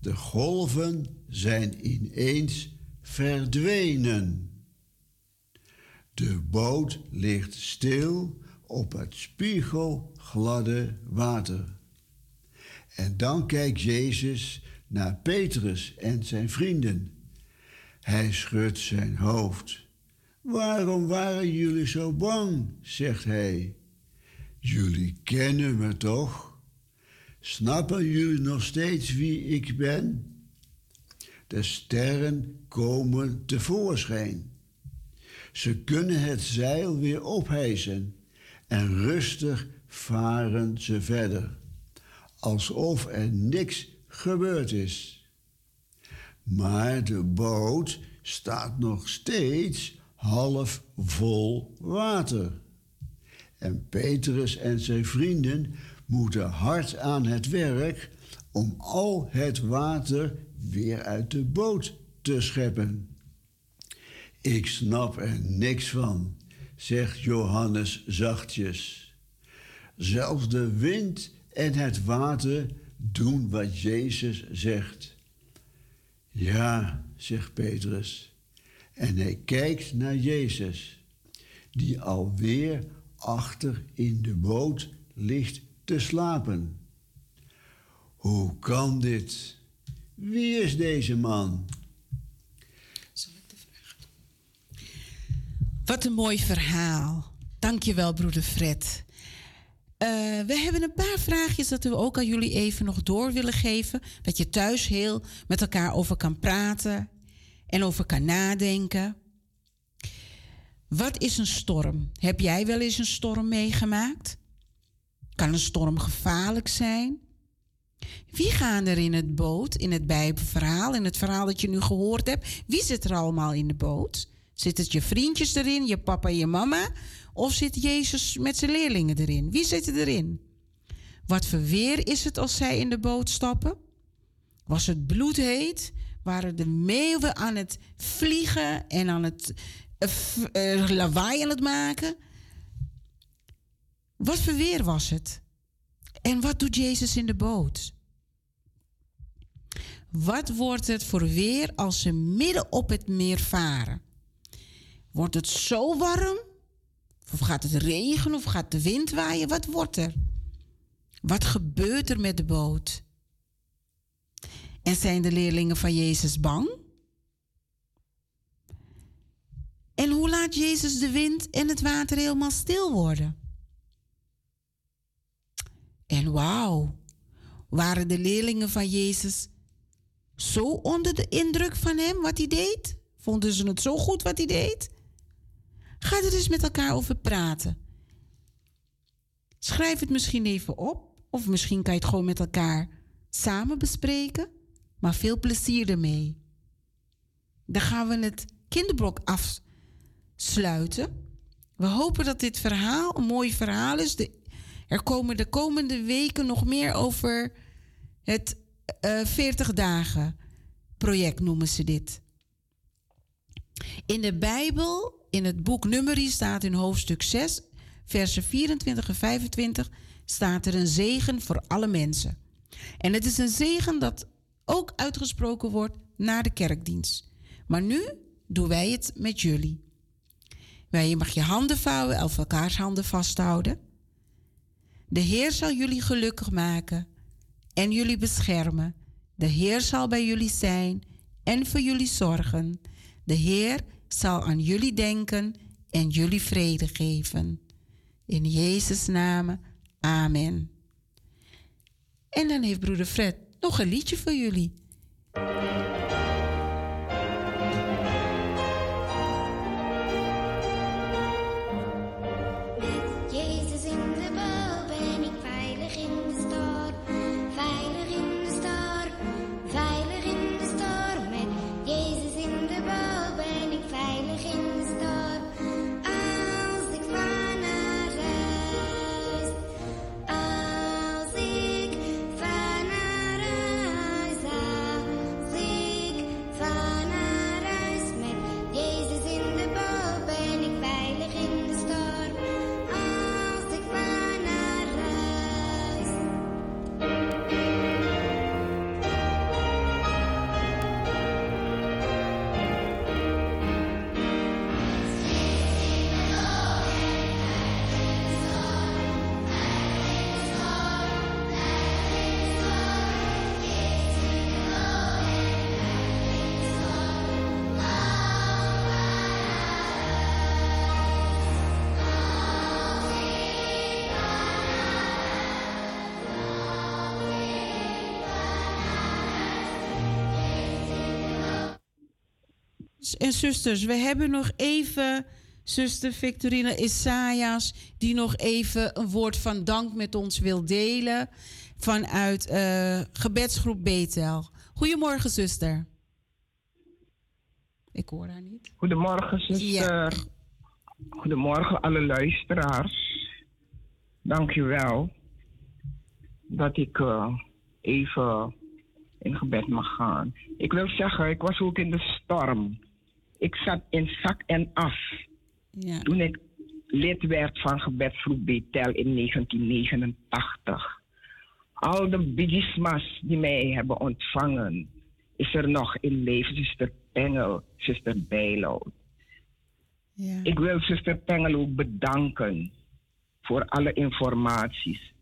De golven zijn ineens verdwenen. De boot ligt stil op het spiegelgladde water. En dan kijkt Jezus naar Petrus en zijn vrienden. Hij schudt zijn hoofd. Waarom waren jullie zo bang? zegt hij. Jullie kennen me toch? Snappen jullie nog steeds wie ik ben? De sterren komen tevoorschijn. Ze kunnen het zeil weer ophijzen en rustig varen ze verder, alsof er niks gebeurd is. Maar de boot staat nog steeds half vol water. En Petrus en zijn vrienden moeten hard aan het werk om al het water weer uit de boot te scheppen. Ik snap er niks van, zegt Johannes zachtjes. Zelfs de wind en het water doen wat Jezus zegt. Ja, zegt Petrus. En hij kijkt naar Jezus, die alweer achter in de boot ligt te slapen. Hoe kan dit? Wie is deze man? Zal ik de vraag Wat een mooi verhaal. Dankjewel, broeder Fred. Eh, we hebben een paar vraagjes dat we ook aan jullie even nog door willen geven. Dat je thuis heel met elkaar over kan praten en over kan nadenken. Wat is een storm? Heb jij wel eens een storm meegemaakt? Kan een storm gevaarlijk zijn? Wie gaan er in het boot, in het Bijbelverhaal, in het verhaal dat je nu gehoord hebt? Wie zit er allemaal in de boot? Zit het je vriendjes erin, je papa en je mama? Of zit Jezus met zijn leerlingen erin? Wie zit er erin? Wat voor weer is het als zij in de boot stappen? Was het bloedheet? Waren de meeuwen aan het vliegen en aan het uh, lawaai aan het maken? Wat voor weer was het? En wat doet Jezus in de boot? Wat wordt het voor weer als ze midden op het meer varen? Wordt het zo warm? Of gaat het regenen? Of gaat de wind waaien? Wat wordt er? Wat gebeurt er met de boot? En zijn de leerlingen van Jezus bang? En hoe laat Jezus de wind en het water helemaal stil worden? En wauw, waren de leerlingen van Jezus zo onder de indruk van hem wat hij deed? Vonden ze het zo goed wat hij deed? Ga er eens met elkaar over praten. Schrijf het misschien even op, of misschien kan je het gewoon met elkaar samen bespreken, maar veel plezier ermee. Dan gaan we het kinderblok afsluiten. We hopen dat dit verhaal een mooi verhaal is. De, er komen de komende weken nog meer over het uh, eh, 40 dagen project noemen ze dit. In de Bijbel in het boek Nummerie staat in hoofdstuk 6, versen 24 en 25, staat er een zegen voor alle mensen. En het is een zegen dat ook uitgesproken wordt na de kerkdienst. Maar nu doen wij het met jullie. Wij mag je handen vouwen, of elkaars handen vasthouden. De Heer zal jullie gelukkig maken en jullie beschermen. De Heer zal bij jullie zijn en voor jullie zorgen. De Heer zal aan jullie denken en jullie vrede geven. In Jezus' naam, amen. En dan heeft broeder Fred nog een liedje voor jullie. En zusters, we hebben nog even zuster Victorine Isaias, die nog even een woord van dank met ons wil delen vanuit uh, gebedsgroep Betel. Goedemorgen, zuster. Ik hoor haar niet. Goedemorgen, zuster. Goedemorgen, alle luisteraars. Dank je wel dat ik uh, even in gebed mag gaan. Ik wil zeggen, ik was ook in de storm ik zat in zak en af. Ja. Toen ik lid werd van gebedsgroep Betel in 1989. Al de bigismas die mij hebben ontvangen, is er nog in leven. Zuster Pengel, zuster Bijloud. Ja. Ik wil zuster Pengel ook bedanken voor alle informaties,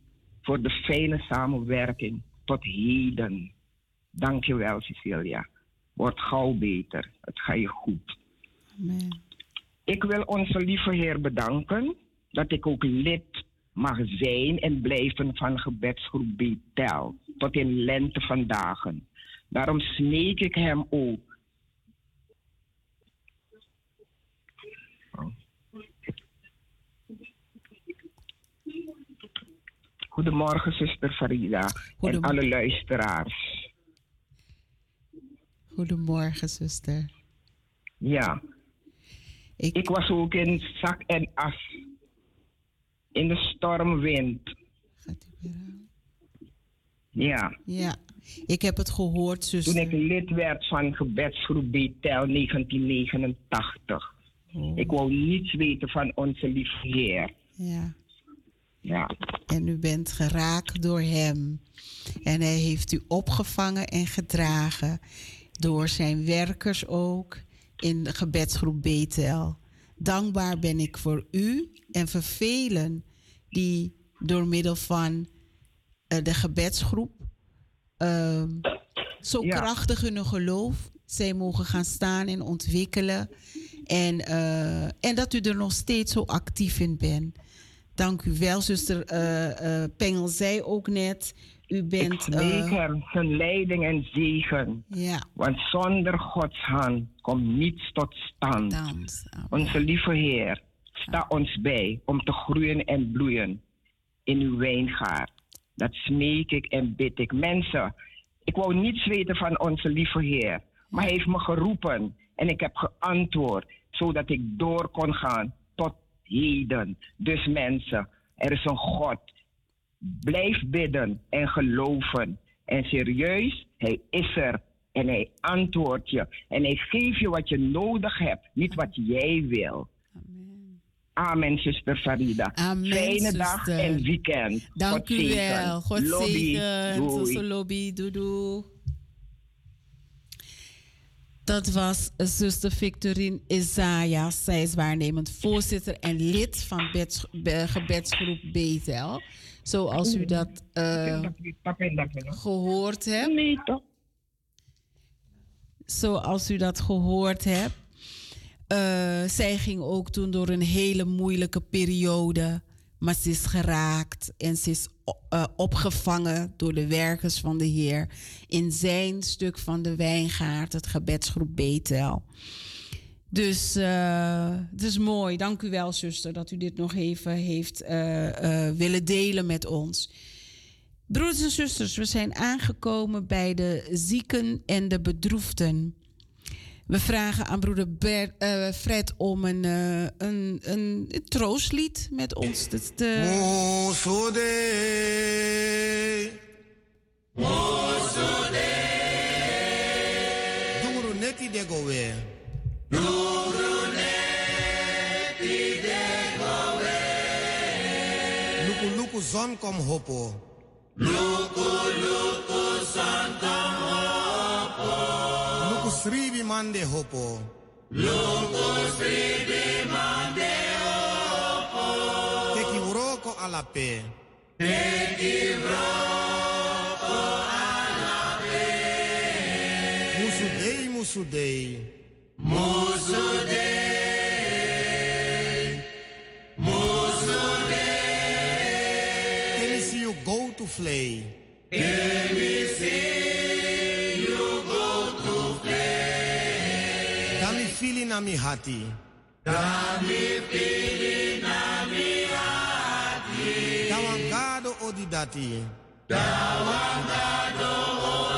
voor de fijne samenwerking tot heden. Dank je wel, Cecilia. Word gauw beter. Het gaat je goed. Amen. Ik wil onze lieve Heer bedanken dat ik ook lid mag zijn en blijven van gebedsgroep Betel tot in lente van dagen. Daarom smeek ik hem ook. Goedemorgen, zuster Farida en alle luisteraars. Goedemorgen, zuster. Ja, Ik, ik was ook in zak en as. In de stormwind. Gaat u weer aan? Ja, Ja, ik heb het gehoord, toen ik zuster. lid werd van gebedsgroep Betel 1989. Oh, Ik wou niets weten van onze lieve Heer. ja. Ja, En u bent geraakt door hem. En hij heeft u opgevangen en gedragen. Door zijn werkers ook in de gebedsgroep Betel. Dankbaar ben ik voor u en voor velen die door middel van eh, de gebedsgroep ehm, zo Ja. krachtig hun geloof zij mogen gaan staan en ontwikkelen. En, eh, en dat u er nog steeds zo actief in bent. Dank u wel, zuster eh, Pengel zei ook net. U ik bent. smeek eh, hem zijn leiding en zegen. ja, Want zonder Gods hand komt niets tot stand. Onze lieve Heer, sta ons bij om te groeien en bloeien in uw wijngaard. Dat smeek ik en bid ik. Mensen, ik wou niets weten van onze lieve Heer. Maar hij heeft me geroepen en ik heb geantwoord, zodat ik door kon gaan tot heden. Dus mensen, er is een God. Blijf bidden en geloven. En serieus, hij is er. En hij antwoordt je. En hij geeft je wat je nodig hebt, niet wat jij wil. Amen, zuster Farida. Amen, Fijne dag en weekend. Dank God u zegen. wel. God Lobby. zegen. Zuster Lobby. Doei doei. Dat was zuster Victorine Isaiah. Zij is waarnemend voorzitter en lid van beds- be- gebedsgroep Betel. Zoals u dat eh, gehoord hebt. Nee, toch? zoals u dat gehoord hebt. Eh, zij ging ook toen door een hele moeilijke periode. Maar ze is geraakt en ze is eh, opgevangen door de werkers van de Heer. In zijn stuk van de wijngaard, het gebedsgroep Betel. Dus eh, het is mooi. Dank u wel, zuster, dat u dit nog even heeft eh, eh, willen delen met ons. Broeders en zusters, we zijn aangekomen bij de zieken en de bedroefden. We vragen aan broeder Fred om een, een, een, troostlied met ons te... te Mosude. Mosude. Luku luku zon kom hopo. Luku luku zon kom hopo. Luku sribi mande hopo. Teki uroko alape. Teki uroko alape. Musudei, musudei. Tawangado odidati. Tawangado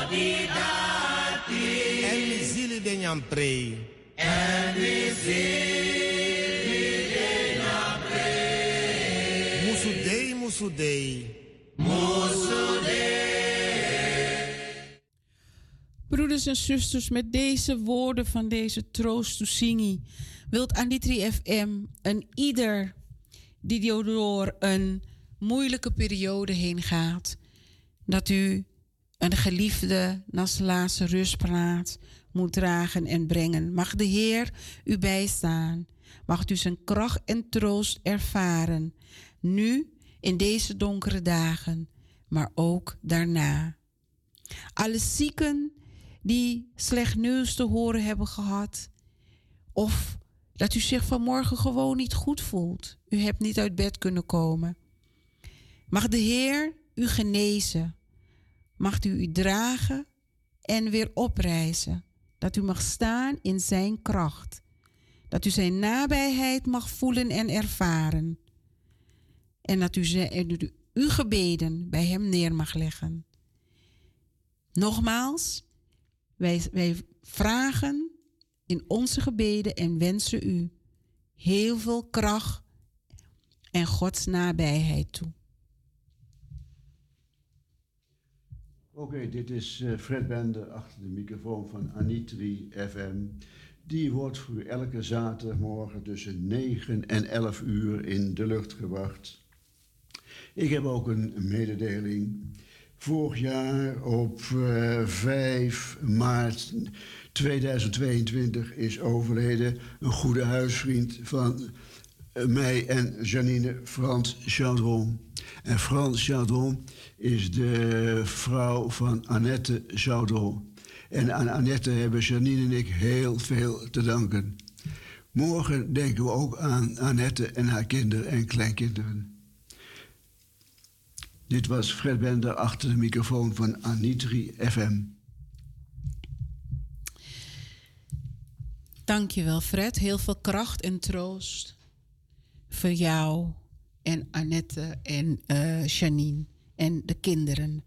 odidati. Zili de nyam prei. En mi zili de nyam prei. Musudei, musudei. Broeders en zusters, met deze woorden van deze troosttoezingi wilt Anitri FM een ieder die door een moeilijke periode heen gaat, dat u een geliefde naar zijn laatste rustpraat moet dragen en brengen. Mag de Heer u bijstaan. Mag u zijn kracht en troost ervaren. Nu in deze donkere dagen, maar ook daarna. Alle zieken die slecht nieuws te horen hebben gehad. Of dat u zich vanmorgen gewoon niet goed voelt. U hebt niet uit bed kunnen komen. Mag de Heer u genezen. Mag u u dragen en weer oprijzen. Dat u mag staan in zijn kracht. Dat u zijn nabijheid mag voelen en ervaren. En dat u, uw gebeden bij hem neer mag leggen. Nogmaals, wij, wij vragen in onze gebeden en wensen u heel veel kracht en Gods nabijheid toe. Oké, dit is uh, Fred Bender achter de microfoon van Anitri FM. Die wordt voor elke zaterdagmorgen tussen 9 en 11 uur in de lucht gebracht. Ik heb ook een mededeling. Vorig jaar op uh, eh, 5 maart 2022 is overleden een goede huisvriend van eh, mij en Janine, Frans Chardon. En Frans Chardon is de vrouw van Annette Chardon. En aan Annette hebben Janine en ik heel veel te danken. Morgen denken we ook aan Annette en haar kinderen en kleinkinderen. Dit was Fred Bender achter de microfoon van Anitri FM. Dankjewel Fred. Heel veel kracht en troost voor jou en Annette en uh, Janine en de kinderen.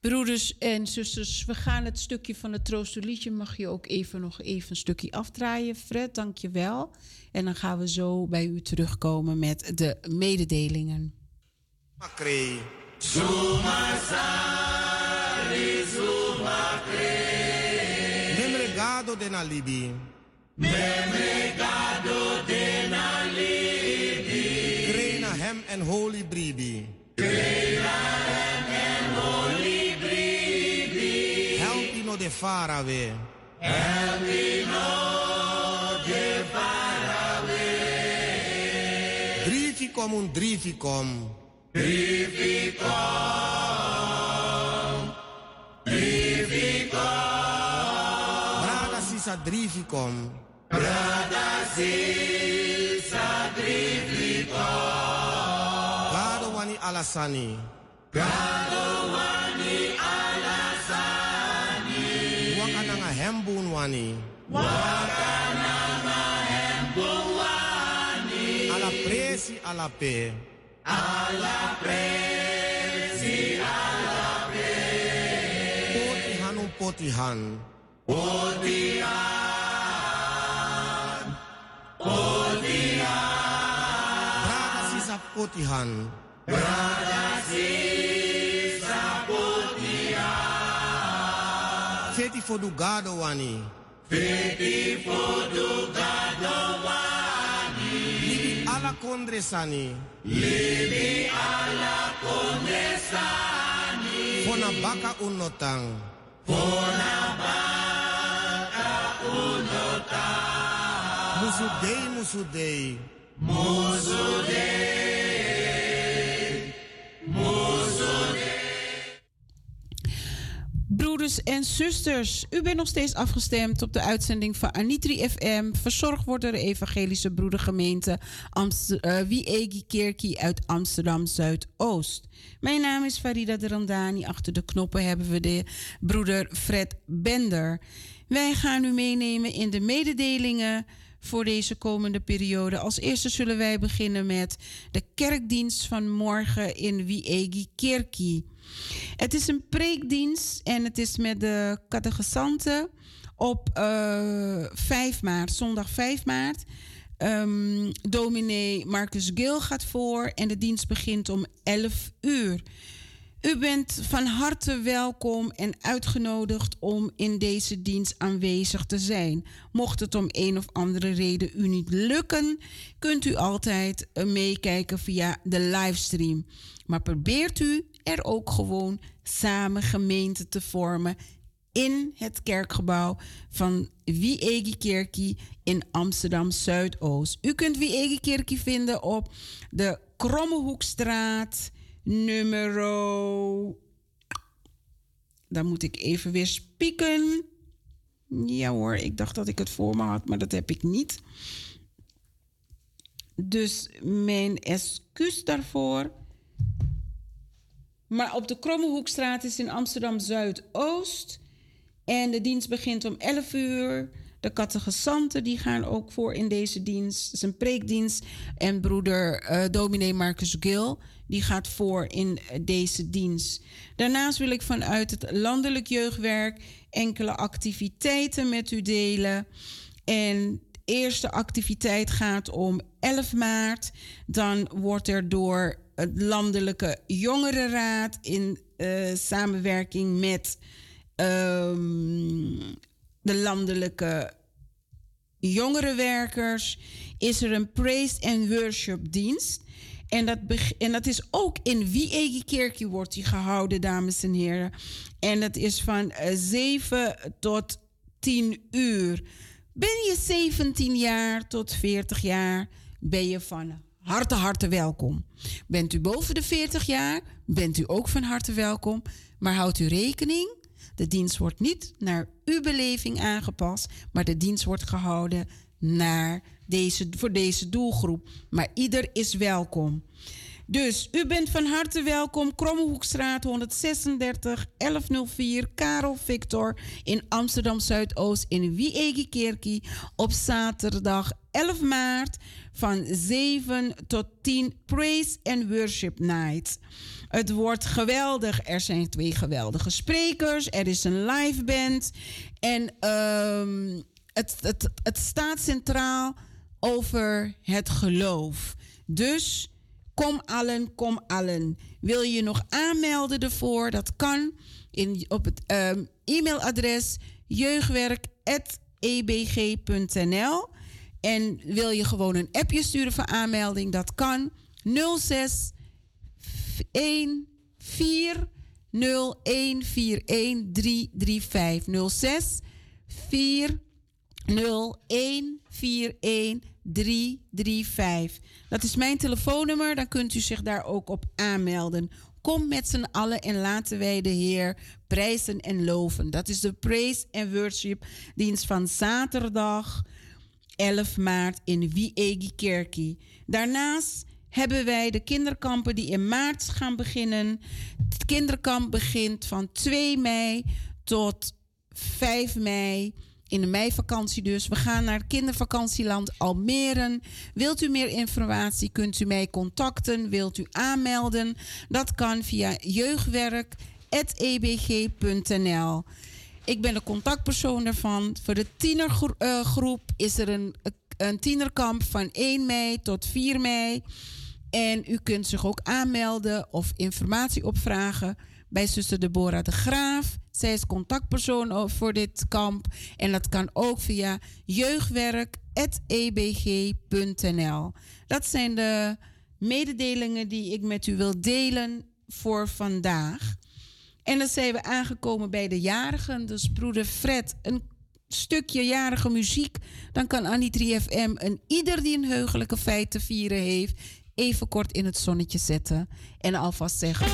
Broeders en zusters, we gaan het stukje van het troosterliedje. Mag je ook even nog even een stukje afdraaien, Fred? Dank je wel. En dan gaan we zo bij u terugkomen met de mededelingen. Macrei. Sumasari, Sumasari. Memregado de Nalibi. Memregado de Nalibi. and Holy Breedy. Cleveland and Holy Breedy. Helpino de Faraway. Helpino de Faraway. Drificum un drificum. Drificum. Drificum. Bradasis adrificum. Bradasis adrificum. alasani galowani alasani wakananga hembun wani wakananga hembun wani ala presi ala pe ala presi ala pe potihan potihan. Potihan. Potihan. Brada sisa potihan. Feti fodu gado wani. Feti fodu gado wani. Libi ala kondresani. Libi ala kondresani. Fona baka unotang. Fona baka unotang. Musudei, musudei. Musudei. Broeders en zusters, u bent nog steeds afgestemd op de uitzending van Anitri FM, verzorgd wordt door de Evangelische Broedergemeente Amster uh, Wiegi Kerkie uit Amsterdam Zuidoost. Mijn naam is Farida de Randani. Achter de knoppen hebben we de broeder Fred Bender. Wij gaan u meenemen in de mededelingen voor deze komende periode. Als eerste zullen wij beginnen met de kerkdienst van morgen in Wiegi Kerkie. Het is een preekdienst en het is met de catechisanten op uh, eh, 5 maart, zondag 5 maart. Um, dominee Marcus Gil gaat voor en de dienst begint om 11 uur. U bent van harte welkom en uitgenodigd om in deze dienst aanwezig te zijn. Mocht het om een of andere reden u niet lukken, kunt u altijd eh, meekijken via de livestream. Maar probeert u er ook gewoon samen gemeente te vormen in het kerkgebouw van Wiegi Kerkie in Amsterdam Zuidoost. U kunt Wiegi Kerkie vinden op de Krommehoekstraat nummer. Dan moet ik even weer spieken. Ja hoor, ik dacht dat ik het voor me had, maar dat heb ik niet. Dus mijn excuus daarvoor. Maar op de Krommehoekstraat is in Amsterdam Zuidoost. En de dienst begint om 11 uur. De catechisanten die gaan ook voor in deze dienst. Het is een preekdienst. En broeder uh, dominee Marcus Gil die gaat voor in deze dienst. Daarnaast wil ik vanuit het landelijk jeugdwerk enkele activiteiten met u delen. En de eerste activiteit gaat om 11 maart. Dan wordt er door het Landelijke Jongerenraad in uh, samenwerking met um, de landelijke jongerenwerkers is er een praise and worship dienst. En dat, dat is ook in Wiege Kerkje wordt die gehouden, dames en heren. En dat is van 7 eh, tot 10 uur. Ben je 17 jaar tot 40 jaar, ben je van harte, harte welkom. Bent u boven de 40 jaar, bent u ook van harte welkom. Maar houdt u rekening, de dienst wordt niet naar uw beleving aangepast, maar de dienst wordt gehouden naar deze, voor deze doelgroep. Maar ieder is welkom. Dus u bent van harte welkom. Krommehoekstraat 136 1104 Karel Victor in Amsterdam Zuidoost in Wiegekerkie op zaterdag 11 maart van 7 tot 10 Praise and Worship Night. Het wordt geweldig. Er zijn twee geweldige sprekers. Er is een live band. En um, het, het, het staat centraal over het geloof. Dus kom allen, kom allen. Wil je nog aanmelden ervoor? Dat kan in, op het um, e-mailadres jeugdwerk.ebg.nl. En wil je gewoon een appje sturen voor aanmelding? Dat kan 06 1 4 0 1 4 1 3 3 5 06 4 0 1 4 1 3 3 5. Dat is mijn telefoonnummer, dan kunt u zich daar ook op aanmelden. Kom met z'n allen en laten wij de Heer prijzen en loven. Dat is de Praise and Worship dienst van zaterdag 11 maart in Wiegi Kerkie. Daarnaast hebben wij de kinderkampen die in maart gaan beginnen. Het kinderkamp begint van 2 mei tot 5 mei. In de meivakantie dus. We gaan naar kindervakantieland Almere. Wilt u meer informatie, kunt u mij contacten. Wilt u aanmelden? Dat kan via jeugdwerk.ebg.nl. Ik ben de contactpersoon ervan. Voor de tienergroep is er een, een tienerkamp van 1 mei tot 4 mei. En u kunt zich ook aanmelden of informatie opvragen bij zuster Deborah de Graaf. Zij is contactpersoon voor dit kamp. En dat kan ook via jeugdwerk.ebg.nl. Dat zijn de mededelingen die ik met u wil delen voor vandaag. En dan zijn we aangekomen bij de jarigen. Dus broeder Fred, een stukje jarige muziek. Dan kan Annie 3FM en ieder die een heugelijke feit te vieren heeft even kort in het zonnetje zetten en alvast zeggen.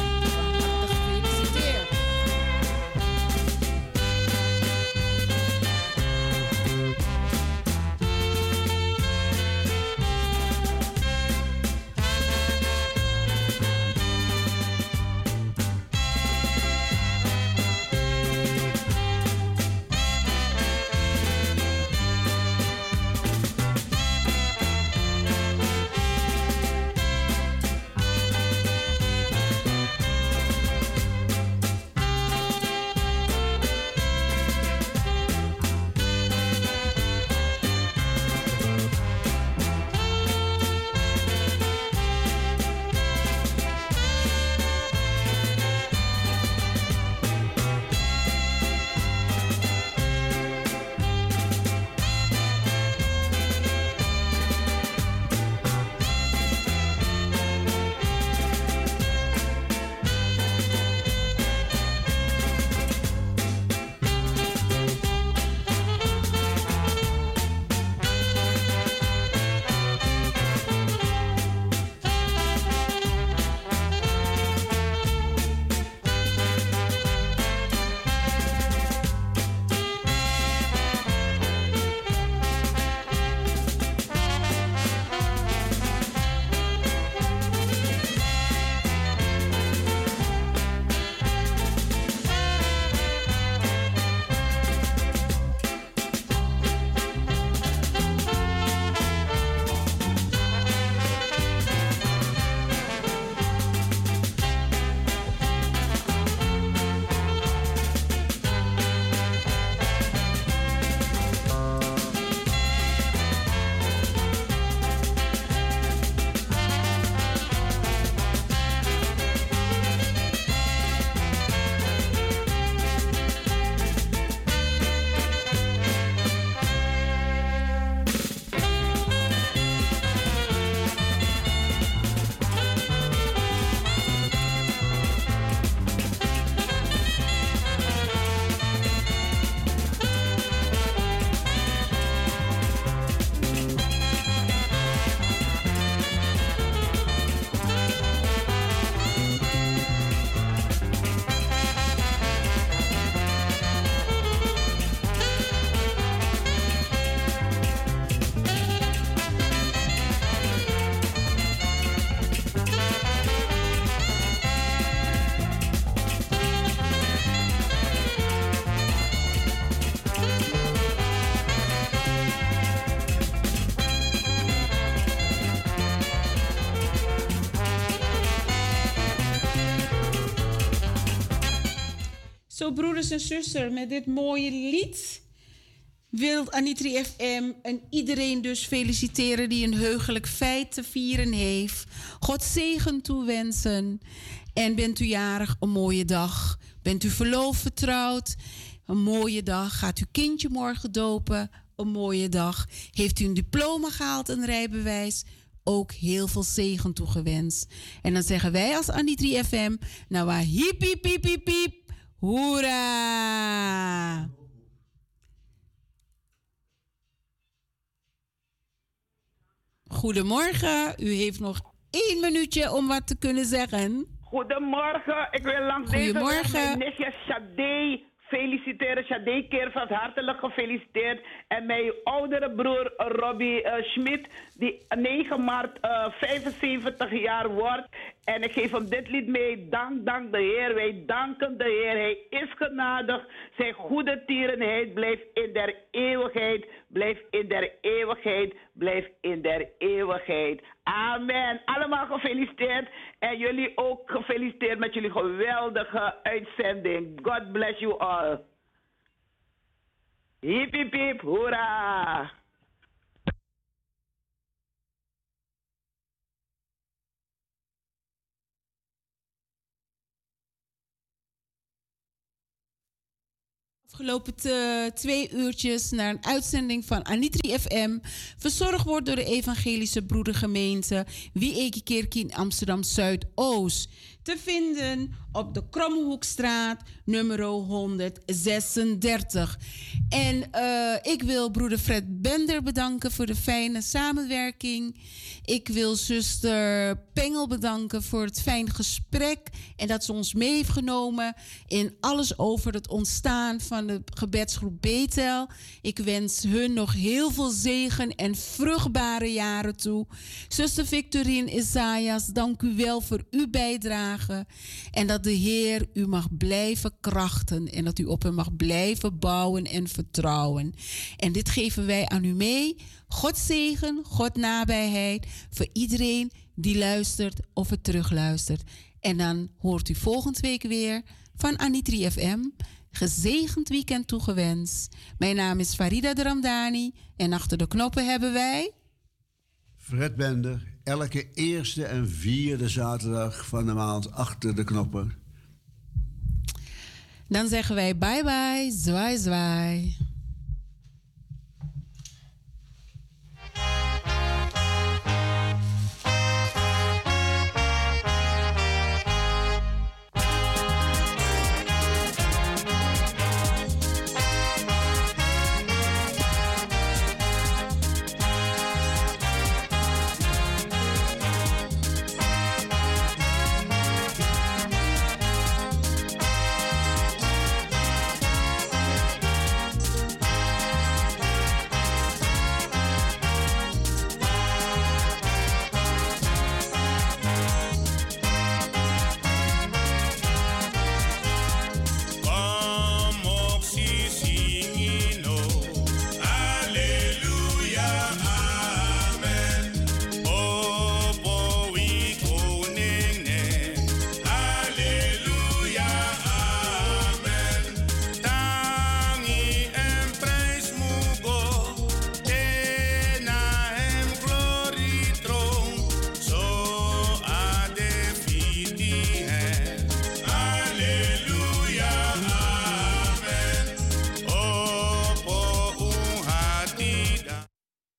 Broeders en zusters, met dit mooie lied wil Anitri FM en iedereen dus feliciteren die een heugelijk feit te vieren heeft. God zegen toewensen. En bent u jarig, een mooie dag. Bent u verloofd, vertrouwd, een mooie dag. Gaat uw kindje morgen dopen, een mooie dag. Heeft u een diploma gehaald, een rijbewijs, ook heel veel zegen toegewenst. En dan zeggen wij als Anitri FM, nou waar hiep, hiep, hiep, hoera! Goedemorgen, u heeft nog één minuutje om wat te kunnen zeggen. Goedemorgen, ik wil langs Goedemorgen. deze weg mijn nichtje Sade feliciteren. Sade Keervat, hartelijk gefeliciteerd. En mijn oudere broer Robbie eh, Schmid, die 9 maart eh, 75 jaar wordt. En ik geef hem dit lied mee. Dank, dank de Heer. Wij danken de Heer. Hij is genadig. Zijn goede tierenheid blijft in der eeuwigheid. Blijft in der eeuwigheid. Blijft in der eeuwigheid. Amen. Allemaal gefeliciteerd. En jullie ook gefeliciteerd met jullie geweldige uitzending. God bless you all. Hip hip hoera! Afgelopen te- twee uurtjes naar een uitzending van Anitri FM. Verzorgd wordt door de Evangelische Broedergemeente Wiekekerk in Amsterdam Zuidoost. Te vinden op de Kromhoekstraat nummer 136. En eh, ik wil broeder Fred Bender bedanken voor de fijne samenwerking. Ik wil zuster Pengel bedanken voor het fijn gesprek. En dat ze ons mee heeft genomen in alles over het ontstaan van de gebedsgroep Betel. Ik wens hun nog heel veel zegen en vruchtbare jaren toe. Zuster Victorine Isaias, dank u wel voor uw bijdrage. En dat de Heer u mag blijven krachten. En dat u op hem mag blijven bouwen en vertrouwen. En dit geven wij aan u mee. God zegen, God nabijheid voor iedereen die luistert of het terugluistert. En dan hoort u volgende week weer van Anitri FM. Gezegend weekend toegewenst. Mijn naam is Farida Dramdani en achter de knoppen hebben wij. Fred Bender, elke eerste en vierde zaterdag van de maand achter de knoppen. Dan zeggen wij bye bye, zwaai zwaai.